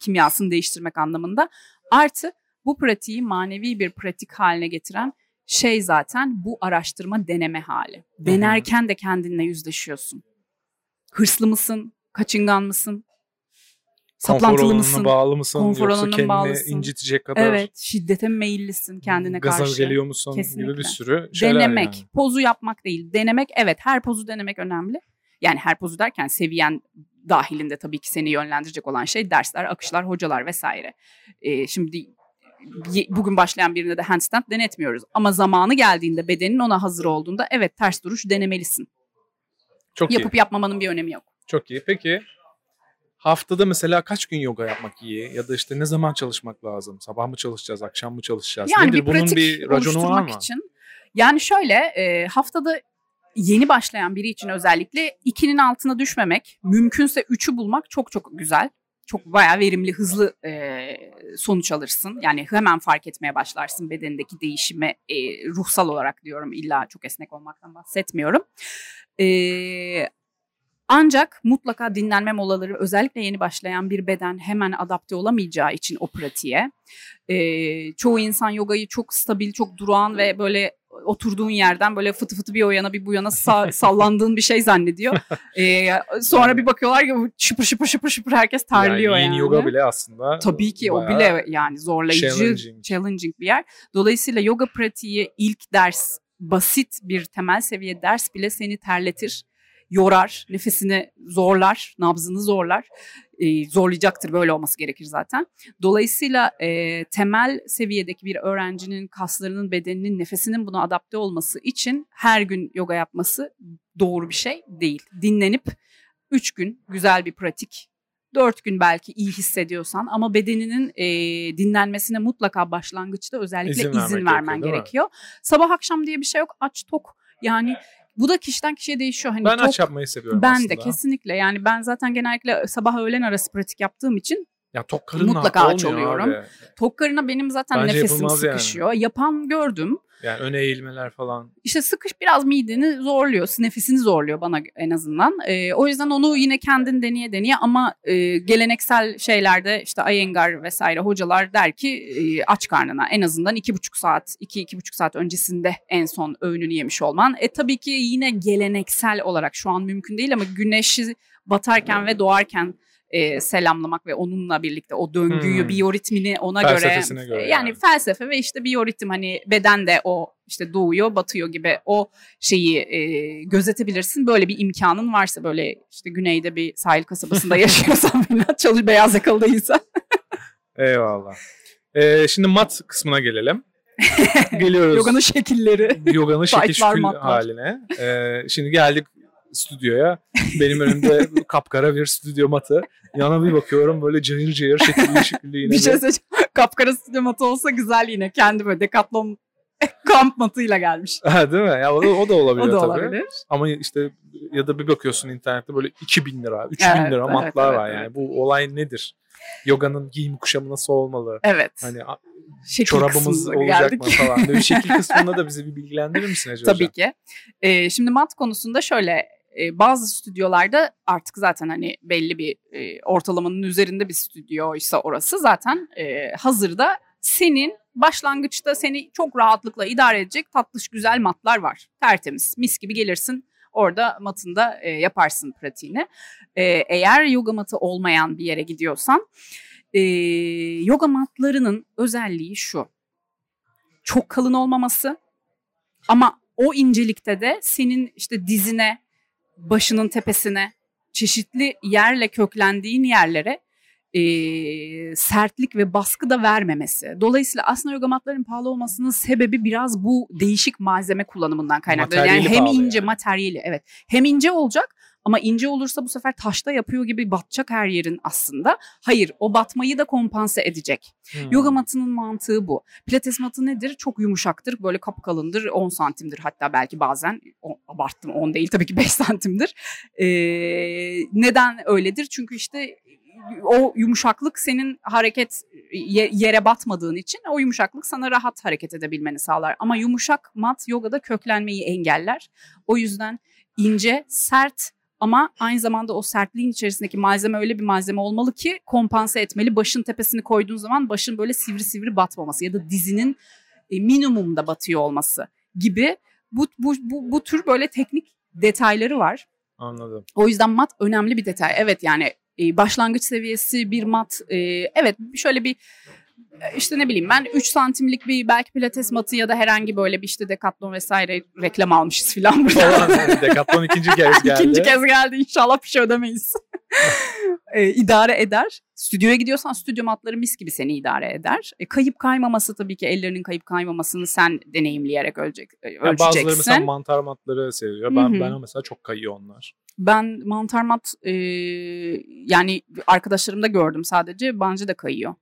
[SPEAKER 2] kimyasını değiştirmek anlamında. Artı bu pratiği manevi bir pratik haline getiren şey zaten bu araştırma deneme hali. Denerken de kendinle yüzleşiyorsun. Hırslı mısın? Kaçıngan mısın?
[SPEAKER 1] Saplantılı mısın? bağlı mısın? Konfor yoksa kendini bağlısın. incitecek kadar
[SPEAKER 2] Evet, şiddete meyillisin kendine
[SPEAKER 1] gaza
[SPEAKER 2] karşı.
[SPEAKER 1] Gaza geliyor musun Kesinlikle. gibi bir sürü şeyler
[SPEAKER 2] Denemek,
[SPEAKER 1] yani.
[SPEAKER 2] pozu yapmak değil. Denemek evet her pozu denemek önemli. Yani her pozu derken seviyen dahilinde tabii ki seni yönlendirecek olan şey dersler, akışlar, hocalar vesaire. Ee, şimdi bugün başlayan birine de handstand denetmiyoruz. Ama zamanı geldiğinde bedenin ona hazır olduğunda evet ters duruş denemelisin. Çok Yapıp iyi. yapmamanın bir önemi yok.
[SPEAKER 1] Çok iyi. Peki haftada mesela kaç gün yoga yapmak iyi? Ya da işte ne zaman çalışmak lazım? Sabah mı çalışacağız, akşam mı çalışacağız?
[SPEAKER 2] Yani Nedir? bir Bunun bir raconu var mı? Için, yani şöyle e, haftada yeni başlayan biri için özellikle ikinin altına düşmemek, mümkünse üçü bulmak çok çok güzel. Çok bayağı verimli, hızlı e, sonuç alırsın. Yani hemen fark etmeye başlarsın bedenindeki değişime e, ruhsal olarak diyorum. İlla çok esnek olmaktan bahsetmiyorum. E, ancak mutlaka dinlenme molaları özellikle yeni başlayan bir beden hemen adapte olamayacağı için o pratiğe. E, çoğu insan yogayı çok stabil, çok durağan ve böyle oturduğun yerden böyle fıtı fıtı bir o yana bir bu yana sa- sallandığın bir şey zannediyor. Ee, sonra bir bakıyorlar ki şıpır şıpır şıpır şıpır herkes terliyor yani.
[SPEAKER 1] Yani yoga bile aslında.
[SPEAKER 2] Tabii ki o bile yani zorlayıcı, challenging. challenging bir yer. Dolayısıyla yoga pratiği ilk ders basit bir temel seviye ders bile seni terletir yorar, nefesini zorlar, nabzını zorlar. E, zorlayacaktır böyle olması gerekir zaten. Dolayısıyla e, temel seviyedeki bir öğrencinin kaslarının, bedeninin, nefesinin buna adapte olması için her gün yoga yapması doğru bir şey değil. Dinlenip 3 gün güzel bir pratik dört gün belki iyi hissediyorsan ama bedeninin e, dinlenmesine mutlaka başlangıçta özellikle izin, izin vermen gerekiyor. Sabah akşam diye bir şey yok. Aç tok yani bu da kişiden kişiye değişiyor. Hani
[SPEAKER 1] ben çok, aç yapmayı seviyorum
[SPEAKER 2] ben
[SPEAKER 1] aslında.
[SPEAKER 2] Ben de kesinlikle. Yani ben zaten genellikle sabah öğlen arası pratik yaptığım için
[SPEAKER 1] ya tok karınla
[SPEAKER 2] mutlaka aç oluyorum. Abi. Tok karına benim zaten Bence nefesim sıkışıyor. Yani. Yapan gördüm.
[SPEAKER 1] Yani öne eğilmeler falan.
[SPEAKER 2] İşte sıkış biraz mideni zorluyor. Nefesini zorluyor bana en azından. E, o yüzden onu yine kendin deneye deneye ama e, geleneksel şeylerde işte Iyengar vesaire hocalar der ki e, aç karnına en azından iki buçuk saat, iki iki buçuk saat öncesinde en son öğününü yemiş olman. E tabii ki yine geleneksel olarak şu an mümkün değil ama güneşi batarken ve doğarken e, selamlamak ve onunla birlikte o döngüyü, hmm. biyoritmini ona göre, göre yani, yani felsefe ve işte biyoritim hani beden de o işte doğuyor, batıyor gibi o şeyi e, gözetebilirsin. Böyle bir imkanın varsa böyle işte güneyde bir sahil kasabasında yaşıyorsan falan çalış beyaz yakalı değilsen.
[SPEAKER 1] Eyvallah. Ee, şimdi mat kısmına gelelim. Geliyoruz.
[SPEAKER 2] Yoganın şekilleri.
[SPEAKER 1] Yoganın şekil haline. Ee, şimdi geldik stüdyoya. Benim önümde kapkara bir stüdyo matı. Yana bir bakıyorum böyle cayır cayır şekilli şekilli yine.
[SPEAKER 2] bir şey söyleyeceğim. Kapkara stüdyo matı olsa güzel yine. Kendi böyle dekatlon kamp matıyla gelmiş.
[SPEAKER 1] Ha, değil mi? Ya o da, o da olabilir
[SPEAKER 2] o da
[SPEAKER 1] tabii.
[SPEAKER 2] olabilir.
[SPEAKER 1] Ama işte ya da bir bakıyorsun internette böyle 2000 lira, 3000 evet, lira matlar evet, var evet, yani. Bu olay nedir? Yoga'nın giyim kuşamı nasıl olmalı?
[SPEAKER 2] Evet.
[SPEAKER 1] Hani şekil çorabımız olacak geldik. mı falan. Böyle şekil kısmında da bizi bir bilgilendirir misin Ece
[SPEAKER 2] Tabii ki. Ee, şimdi mat konusunda şöyle e, bazı stüdyolarda artık zaten hani belli bir e, ortalamanın üzerinde bir stüdyoysa orası zaten e, hazırda senin başlangıçta seni çok rahatlıkla idare edecek tatlış güzel matlar var. Tertemiz mis gibi gelirsin orada matında e, yaparsın pratiğini. E, eğer yoga matı olmayan bir yere gidiyorsan e, yoga matlarının özelliği şu. çok kalın olmaması ama o incelikte de senin işte dizine, başının tepesine, çeşitli yerle köklendiğin yerlere e, sertlik ve baskı da vermemesi. Dolayısıyla aslında yoga matların pahalı olmasının sebebi biraz bu değişik malzeme kullanımından kaynaklanıyor. Yani hem ince yani. materyali evet. Hem ince olacak ama ince olursa bu sefer taşta yapıyor gibi batacak her yerin aslında. Hayır o batmayı da kompanse edecek. Hmm. Yoga matının mantığı bu. Pilates matı nedir? Çok yumuşaktır. Böyle kapkalındır. 10 santimdir hatta belki bazen. O, abarttım 10 değil tabii ki 5 santimdir. Ee, neden öyledir? Çünkü işte o yumuşaklık senin hareket yere batmadığın için o yumuşaklık sana rahat hareket edebilmeni sağlar. Ama yumuşak mat yogada köklenmeyi engeller. O yüzden ince, sert ama aynı zamanda o sertliğin içerisindeki malzeme öyle bir malzeme olmalı ki kompanse etmeli. Başın tepesini koyduğun zaman başın böyle sivri sivri batmaması ya da dizinin e, minimumda batıyor olması gibi bu, bu, bu, bu tür böyle teknik detayları var.
[SPEAKER 1] Anladım.
[SPEAKER 2] O yüzden mat önemli bir detay. Evet yani e, başlangıç seviyesi bir mat. E, evet şöyle bir işte ne bileyim ben 3 santimlik bir belki pilates matı ya da herhangi böyle bir işte Decathlon vesaire reklam almışız falan
[SPEAKER 1] burada. Decathlon ikinci kez geldi.
[SPEAKER 2] İkinci kez geldi inşallah bir şey ödemeyiz. e, idare eder. Stüdyoya gidiyorsan stüdyo matları mis gibi seni idare eder. E, kayıp kaymaması tabii ki ellerinin kayıp kaymamasını sen deneyimleyerek ölecek, e, ölçeceksin.
[SPEAKER 1] bazıları mesela mantar matları seviyor. Ben, Hı-hı. ben mesela çok kayıyor onlar.
[SPEAKER 2] Ben mantar mat e, yani arkadaşlarımda gördüm sadece bence de kayıyor.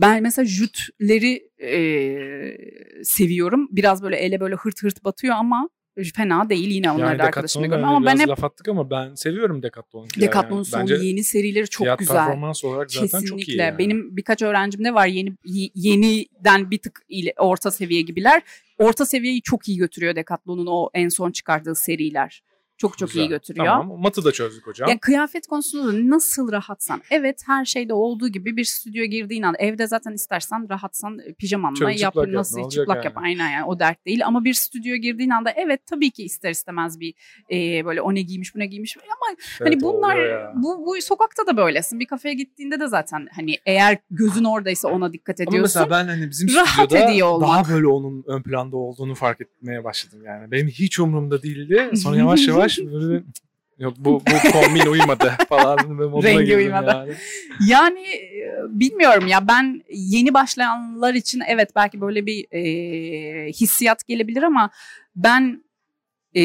[SPEAKER 2] Ben mesela jütleri e, seviyorum. Biraz böyle ele böyle hırt hırt batıyor ama fena değil yine onları yani da arkadaşımda gördüm.
[SPEAKER 1] Ama ben hep laf attık ama ben seviyorum Decathlon'u.
[SPEAKER 2] Decathlon'un yani. son Bence yeni serileri çok güzel.
[SPEAKER 1] performans olarak zaten Kesinlikle. çok iyi. Yani.
[SPEAKER 2] Benim birkaç öğrencimde var yeni yeniden bir tık orta seviye gibiler. Orta seviyeyi çok iyi götürüyor Decathlon'un o en son çıkardığı seriler. Çok çok Güzel. iyi götürüyor.
[SPEAKER 1] Tamam matı da çözdük hocam.
[SPEAKER 2] Yani kıyafet konusunda da nasıl rahatsan. Evet her şeyde olduğu gibi bir stüdyoya girdiğin an evde zaten istersen rahatsan e, pijamanla yap, nasıl yap, çıplak yani. yap aynen yani o dert değil. Ama bir stüdyoya girdiğin anda evet tabii ki ister istemez bir e, böyle o ne giymiş bu ne giymiş ama evet, hani bunlar bu, bu sokakta da böylesin. Bir kafeye gittiğinde de zaten hani eğer gözün oradaysa ona dikkat ediyorsun.
[SPEAKER 1] Ama mesela ben hani bizim stüdyoda daha böyle onun ön planda olduğunu fark etmeye başladım yani. Benim hiç umurumda değildi. Sonra yavaş yavaş böyle yok bu bu kombin uymadı falan
[SPEAKER 2] rengi uymadı. Yani. yani e, bilmiyorum ya ben yeni başlayanlar için evet belki böyle bir e, hissiyat gelebilir ama ben e,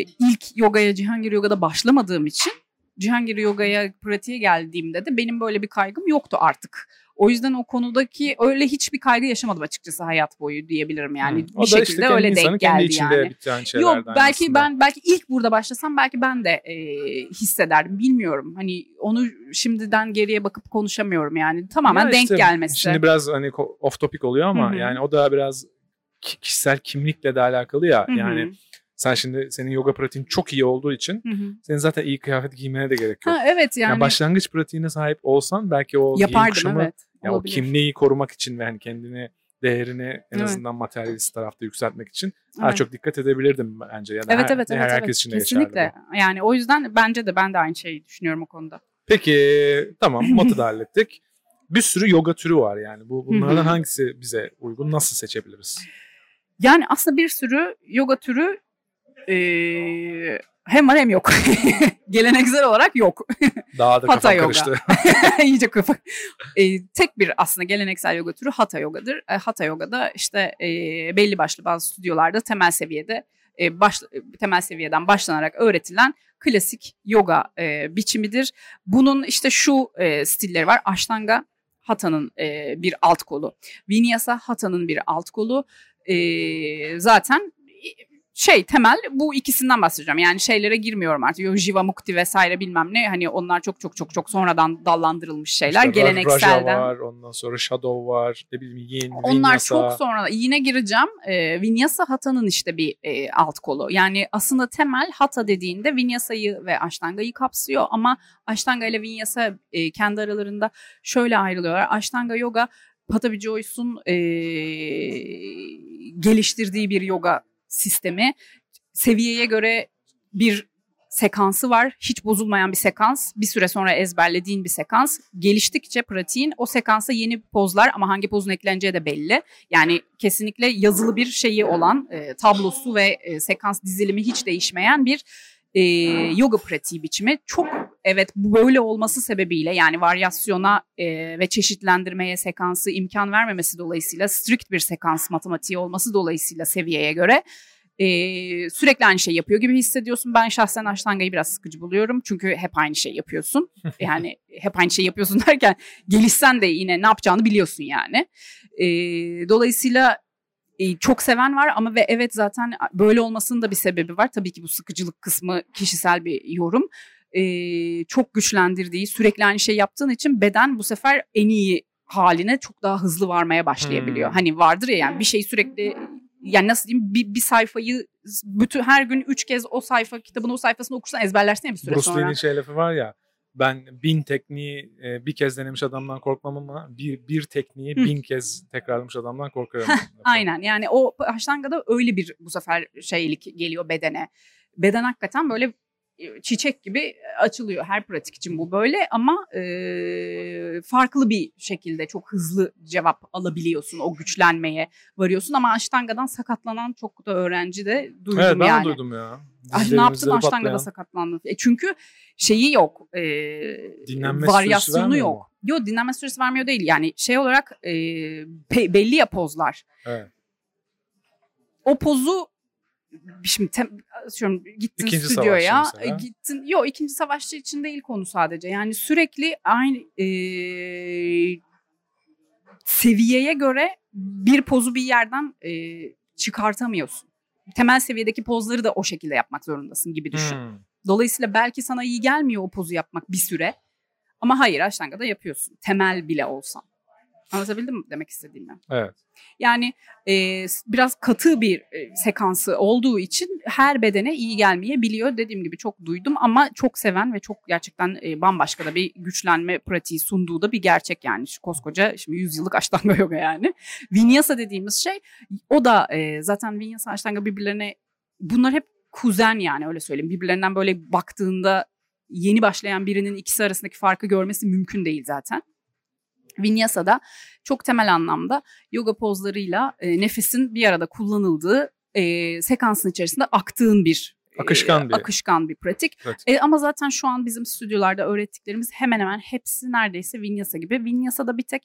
[SPEAKER 2] ilk yogaya Cihangir Yoga'da başlamadığım için Cihangir Yoga'ya pratiğe geldiğimde de benim böyle bir kaygım yoktu artık. O yüzden o konudaki öyle hiçbir kaygı yaşamadım açıkçası hayat boyu diyebilirim yani. Hmm. Bir şekilde işte öyle denk geldi yani. Yok belki aslında. ben belki ilk burada başlasam belki ben de e, hissederdim bilmiyorum. Hani onu şimdiden geriye bakıp konuşamıyorum yani. Tamamen ya denk gelmesi.
[SPEAKER 1] Şimdi biraz hani off topic oluyor ama Hı-hı. yani o da biraz kişisel kimlikle de alakalı ya. Hı-hı. Yani sen şimdi senin yoga pratiğin çok iyi olduğu için hı hı. senin zaten iyi kıyafet giymene de gerek yok.
[SPEAKER 2] Ha, evet yani. yani.
[SPEAKER 1] Başlangıç pratiğine sahip olsan belki o Yapardım, kuşamı, evet. yani o kimliği korumak için ve hani kendini değerini en evet. azından materyalist tarafta yükseltmek için evet. daha çok dikkat edebilirdim bence. Ya da evet, her, evet, evet, herkes evet. için de
[SPEAKER 2] Kesinlikle. Yani o yüzden bence de ben de aynı şeyi düşünüyorum o konuda.
[SPEAKER 1] Peki tamam matı da hallettik. Bir sürü yoga türü var yani. Bu bunlardan hangisi bize uygun? Nasıl seçebiliriz?
[SPEAKER 2] Yani aslında bir sürü yoga türü e, hem var hem yok. Geleneksel olarak yok.
[SPEAKER 1] Daha da Hatha yoga. karıştı.
[SPEAKER 2] İyice kafa. E, tek bir aslında geleneksel yoga türü Hatha yogadır. E, Hatha yogada işte e, belli başlı bazı stüdyolarda temel seviyede e, baş, temel seviyeden başlanarak öğretilen klasik yoga e, biçimidir. Bunun işte şu e, stilleri var. Ashtanga Hatha'nın e, bir alt kolu. Vinyasa Hatha'nın bir alt kolu. E, zaten şey temel bu ikisinden bahsedeceğim. Yani şeylere girmiyorum artık. Yo, Jiva Mukti vesaire bilmem ne. Hani onlar çok çok çok çok sonradan dallandırılmış şeyler. İşte Gelenekselden. Raja
[SPEAKER 1] var, ondan sonra Shadow var. Ne bileyim Yin,
[SPEAKER 2] Onlar Vinyasa. çok sonra. Yine gireceğim. E, Vinyasa Hatta'nın işte bir e, alt kolu. Yani aslında temel Hatta dediğinde Vinyasa'yı ve Ashtanga'yı kapsıyor. Ama Ashtanga ile Vinyasa e, kendi aralarında şöyle ayrılıyorlar. Ashtanga Yoga Patabi Joyce'un e, geliştirdiği bir yoga sistemi seviyeye göre bir sekansı var. Hiç bozulmayan bir sekans. Bir süre sonra ezberlediğin bir sekans. Geliştikçe pratiğin o sekansa yeni pozlar ama hangi pozun ekleneceği de belli. Yani kesinlikle yazılı bir şeyi olan e, tablosu ve e, sekans dizilimi hiç değişmeyen bir e, yoga pratiği biçimi. Çok evet böyle olması sebebiyle yani varyasyona e, ve çeşitlendirmeye sekansı imkan vermemesi dolayısıyla strict bir sekans matematiği olması dolayısıyla seviyeye göre e, sürekli aynı şey yapıyor gibi hissediyorsun. Ben şahsen Ashtanga'yı biraz sıkıcı buluyorum. Çünkü hep aynı şey yapıyorsun. Yani hep aynı şey yapıyorsun derken gelişsen de yine ne yapacağını biliyorsun yani. E, dolayısıyla e, çok seven var ama ve evet zaten böyle olmasının da bir sebebi var. Tabii ki bu sıkıcılık kısmı kişisel bir yorum. E, çok güçlendirdiği, sürekli aynı şey yaptığın için beden bu sefer en iyi haline çok daha hızlı varmaya başlayabiliyor. Hmm. Hani vardır ya yani bir şey sürekli yani nasıl diyeyim bir, bir sayfayı bütün her gün üç kez o sayfa kitabın o sayfasını okursan ezberlersin ya bir süre
[SPEAKER 1] Bruce
[SPEAKER 2] sonra.
[SPEAKER 1] Bruce Lee'nin şey lafı var ya ben bin tekniği e, bir kez denemiş adamdan korkmam ama bir, bir tekniği Hı. bin kez tekrarlamış adamdan korkarım.
[SPEAKER 2] Aynen yani o Ashtanga'da öyle bir bu sefer şeylik geliyor bedene. Beden hakikaten böyle çiçek gibi açılıyor. Her pratik için bu böyle ama e, farklı bir şekilde çok hızlı cevap alabiliyorsun. O güçlenmeye varıyorsun ama Ashtanga'dan sakatlanan çok da öğrenci de duydum
[SPEAKER 1] evet, ben
[SPEAKER 2] yani.
[SPEAKER 1] duydum ya.
[SPEAKER 2] Ay, ne yaptın Ashtanga'da sakatlandın? E çünkü şeyi yok. E,
[SPEAKER 1] dinlenme
[SPEAKER 2] varyasyonu yok. Mu? Yok dinlenme süresi vermiyor değil. Yani şey olarak e, belli ya pozlar.
[SPEAKER 1] Evet.
[SPEAKER 2] O pozu şimdi tem, atıyorum gittin
[SPEAKER 1] ikinci
[SPEAKER 2] stüdyoya e, gittin yok ikinci savaşçı için değil konu sadece yani sürekli aynı e, seviyeye göre bir pozu bir yerden e, çıkartamıyorsun. Temel seviyedeki pozları da o şekilde yapmak zorundasın gibi düşün. Hmm. Dolayısıyla belki sana iyi gelmiyor o pozu yapmak bir süre. Ama hayır Ashtanga'da yapıyorsun. Temel bile olsan. Anlatabildim mi demek istediğimi?
[SPEAKER 1] Evet.
[SPEAKER 2] Yani e, biraz katı bir e, sekansı olduğu için her bedene iyi gelmeyebiliyor. Dediğim gibi çok duydum ama çok seven ve çok gerçekten e, bambaşka da bir güçlenme pratiği sunduğu da bir gerçek yani. Şu koskoca şimdi 100 yıllık Ashtanga yoga yani. Vinyasa dediğimiz şey o da e, zaten Vinyasa Ashtanga birbirlerine bunlar hep kuzen yani öyle söyleyeyim. Birbirlerinden böyle baktığında yeni başlayan birinin ikisi arasındaki farkı görmesi mümkün değil zaten. Vinyasa'da çok temel anlamda yoga pozlarıyla e, nefesin bir arada kullanıldığı e, sekansın içerisinde aktığın bir
[SPEAKER 1] e, akışkan bir
[SPEAKER 2] akışkan bir pratik. E, ama zaten şu an bizim stüdyolarda öğrettiklerimiz hemen hemen hepsi neredeyse Vinyasa gibi. Vinyasa'da bir tek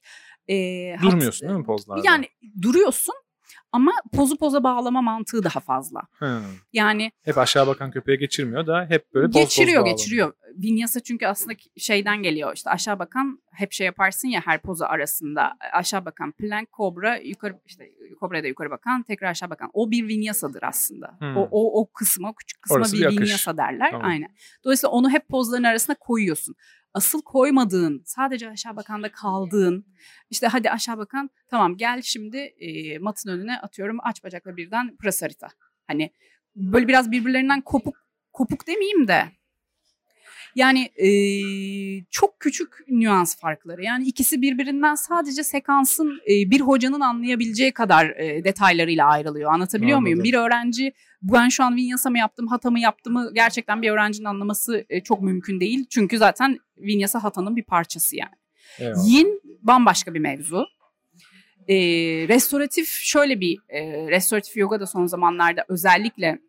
[SPEAKER 2] e,
[SPEAKER 1] durmuyorsun hat, değil mi pozlarda?
[SPEAKER 2] Yani duruyorsun ama pozu poza bağlama mantığı daha fazla.
[SPEAKER 1] Hmm.
[SPEAKER 2] Yani
[SPEAKER 1] hep aşağı bakan köpeğe geçirmiyor da hep böyle poz
[SPEAKER 2] geçiriyor
[SPEAKER 1] poz
[SPEAKER 2] geçiriyor. Vinyasa çünkü aslında şeyden geliyor işte aşağı bakan hep şey yaparsın ya her pozu arasında aşağı bakan plank kobra yukarı işte kobraya da yukarı bakan tekrar aşağı bakan o bir vinyasadır aslında. Hmm. O, o o kısmı o küçük kısma Orası bir, bir vinyasa derler. Tamam. Aynen. Dolayısıyla onu hep pozların arasına koyuyorsun asıl koymadığın, sadece aşağı bakanda kaldığın, işte hadi aşağı bakan tamam gel şimdi e, matın önüne atıyorum aç bacakla birden prasarita. Hani böyle biraz birbirlerinden kopuk, kopuk demeyeyim de yani e, çok küçük nüans farkları. Yani ikisi birbirinden sadece sekansın e, bir hocanın anlayabileceği kadar e, detaylarıyla ayrılıyor. Anlatabiliyor Anladım. muyum? Bir öğrenci ben şu an vinyasa mı yaptım, hata mı yaptımı gerçekten bir öğrencinin anlaması e, çok mümkün değil. Çünkü zaten vinyasa hatanın bir parçası yani. Eyvallah. Yin bambaşka bir mevzu. E, restoratif şöyle bir e, restoratif yoga da son zamanlarda özellikle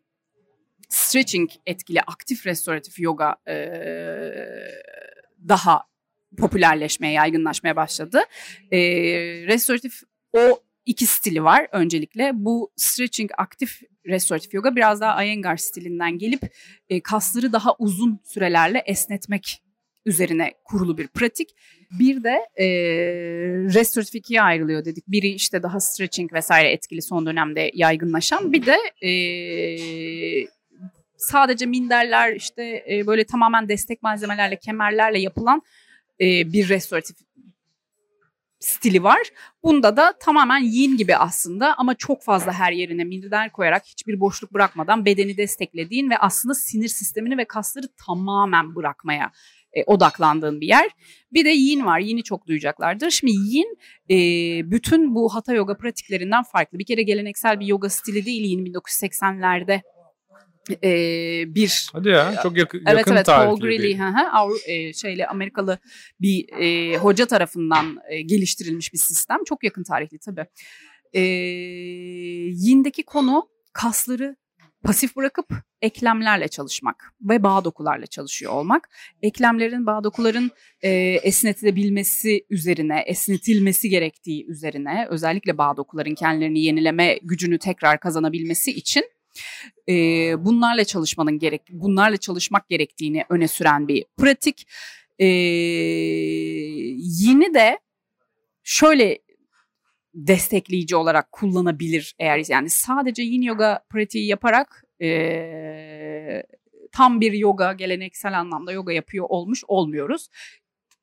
[SPEAKER 2] stretching etkili aktif restoratif yoga e, daha popülerleşmeye, yaygınlaşmaya başladı. E, restoratif o iki stili var öncelikle. Bu stretching aktif restoratif yoga biraz daha Iyengar stilinden gelip e, kasları daha uzun sürelerle esnetmek üzerine kurulu bir pratik. Bir de e, restoratif ikiye ayrılıyor dedik. Biri işte daha stretching vesaire etkili son dönemde yaygınlaşan. Bir de e, sadece minderler işte e, böyle tamamen destek malzemelerle, kemerlerle yapılan e, bir restoratif stili var. Bunda da tamamen yin gibi aslında ama çok fazla her yerine minder koyarak hiçbir boşluk bırakmadan bedeni desteklediğin ve aslında sinir sistemini ve kasları tamamen bırakmaya e, odaklandığın bir yer. Bir de yin var. Yin'i çok duyacaklardır. Şimdi yin e, bütün bu hatha yoga pratiklerinden farklı. Bir kere geleneksel bir yoga stili değil yin 1980'lerde e, bir
[SPEAKER 1] Hadi ya çok yakın
[SPEAKER 2] evet,
[SPEAKER 1] yakın
[SPEAKER 2] evet,
[SPEAKER 1] tarihli
[SPEAKER 2] Paul Greeley hı hı, Avru, e, şeyle Amerikalı bir e, hoca tarafından e, geliştirilmiş bir sistem. Çok yakın tarihli tabii. E, Yin'deki konu kasları pasif bırakıp eklemlerle çalışmak ve bağ dokularla çalışıyor olmak. Eklemlerin, bağ dokuların e, esnetilebilmesi üzerine, esnetilmesi gerektiği üzerine özellikle bağ dokuların kendilerini yenileme gücünü tekrar kazanabilmesi için e, bunlarla çalışmanın gerek, bunlarla çalışmak gerektiğini öne süren bir pratik. E, yine de şöyle destekleyici olarak kullanabilir eğer yani sadece yin yoga pratiği yaparak e, tam bir yoga geleneksel anlamda yoga yapıyor olmuş olmuyoruz.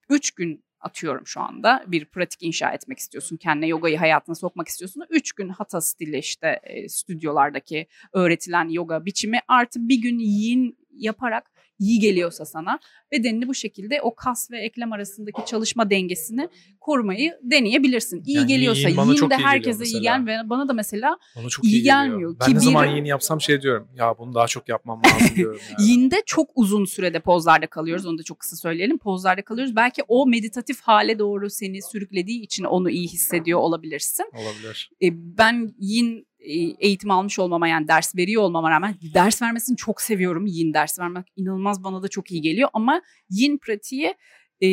[SPEAKER 2] Üç gün atıyorum şu anda bir pratik inşa etmek istiyorsun. Kendine yogayı hayatına sokmak istiyorsun. Üç gün hatha stili işte e, stüdyolardaki öğretilen yoga biçimi artı bir gün yin yaparak iyi geliyorsa sana bedenini bu şekilde o kas ve eklem arasındaki çalışma dengesini korumayı deneyebilirsin. İyi
[SPEAKER 1] Yani
[SPEAKER 2] geliyorsa
[SPEAKER 1] yin bana
[SPEAKER 2] yin
[SPEAKER 1] çok
[SPEAKER 2] de herkese iyi
[SPEAKER 1] mesela.
[SPEAKER 2] gel bana da mesela
[SPEAKER 1] Bana çok
[SPEAKER 2] iyi
[SPEAKER 1] iyi, geliyor.
[SPEAKER 2] gelmiyor.
[SPEAKER 1] Ben
[SPEAKER 2] Ki
[SPEAKER 1] ne zaman
[SPEAKER 2] bir-
[SPEAKER 1] yeni yapsam şey diyorum. Ya bunu daha çok yapmam lazım diyorum. Yani.
[SPEAKER 2] Yinde çok uzun sürede pozlarda kalıyoruz. Onu da çok kısa söyleyelim. Pozlarda kalıyoruz. Belki o meditatif hale doğru seni sürüklediği için onu iyi hissediyor olabilirsin.
[SPEAKER 1] Olabilir.
[SPEAKER 2] E, ben yin eğitim almış olmama yani ders veriyor olmama rağmen ders vermesini çok seviyorum. Yin ders vermek inanılmaz bana da çok iyi geliyor ama yin pratiği e,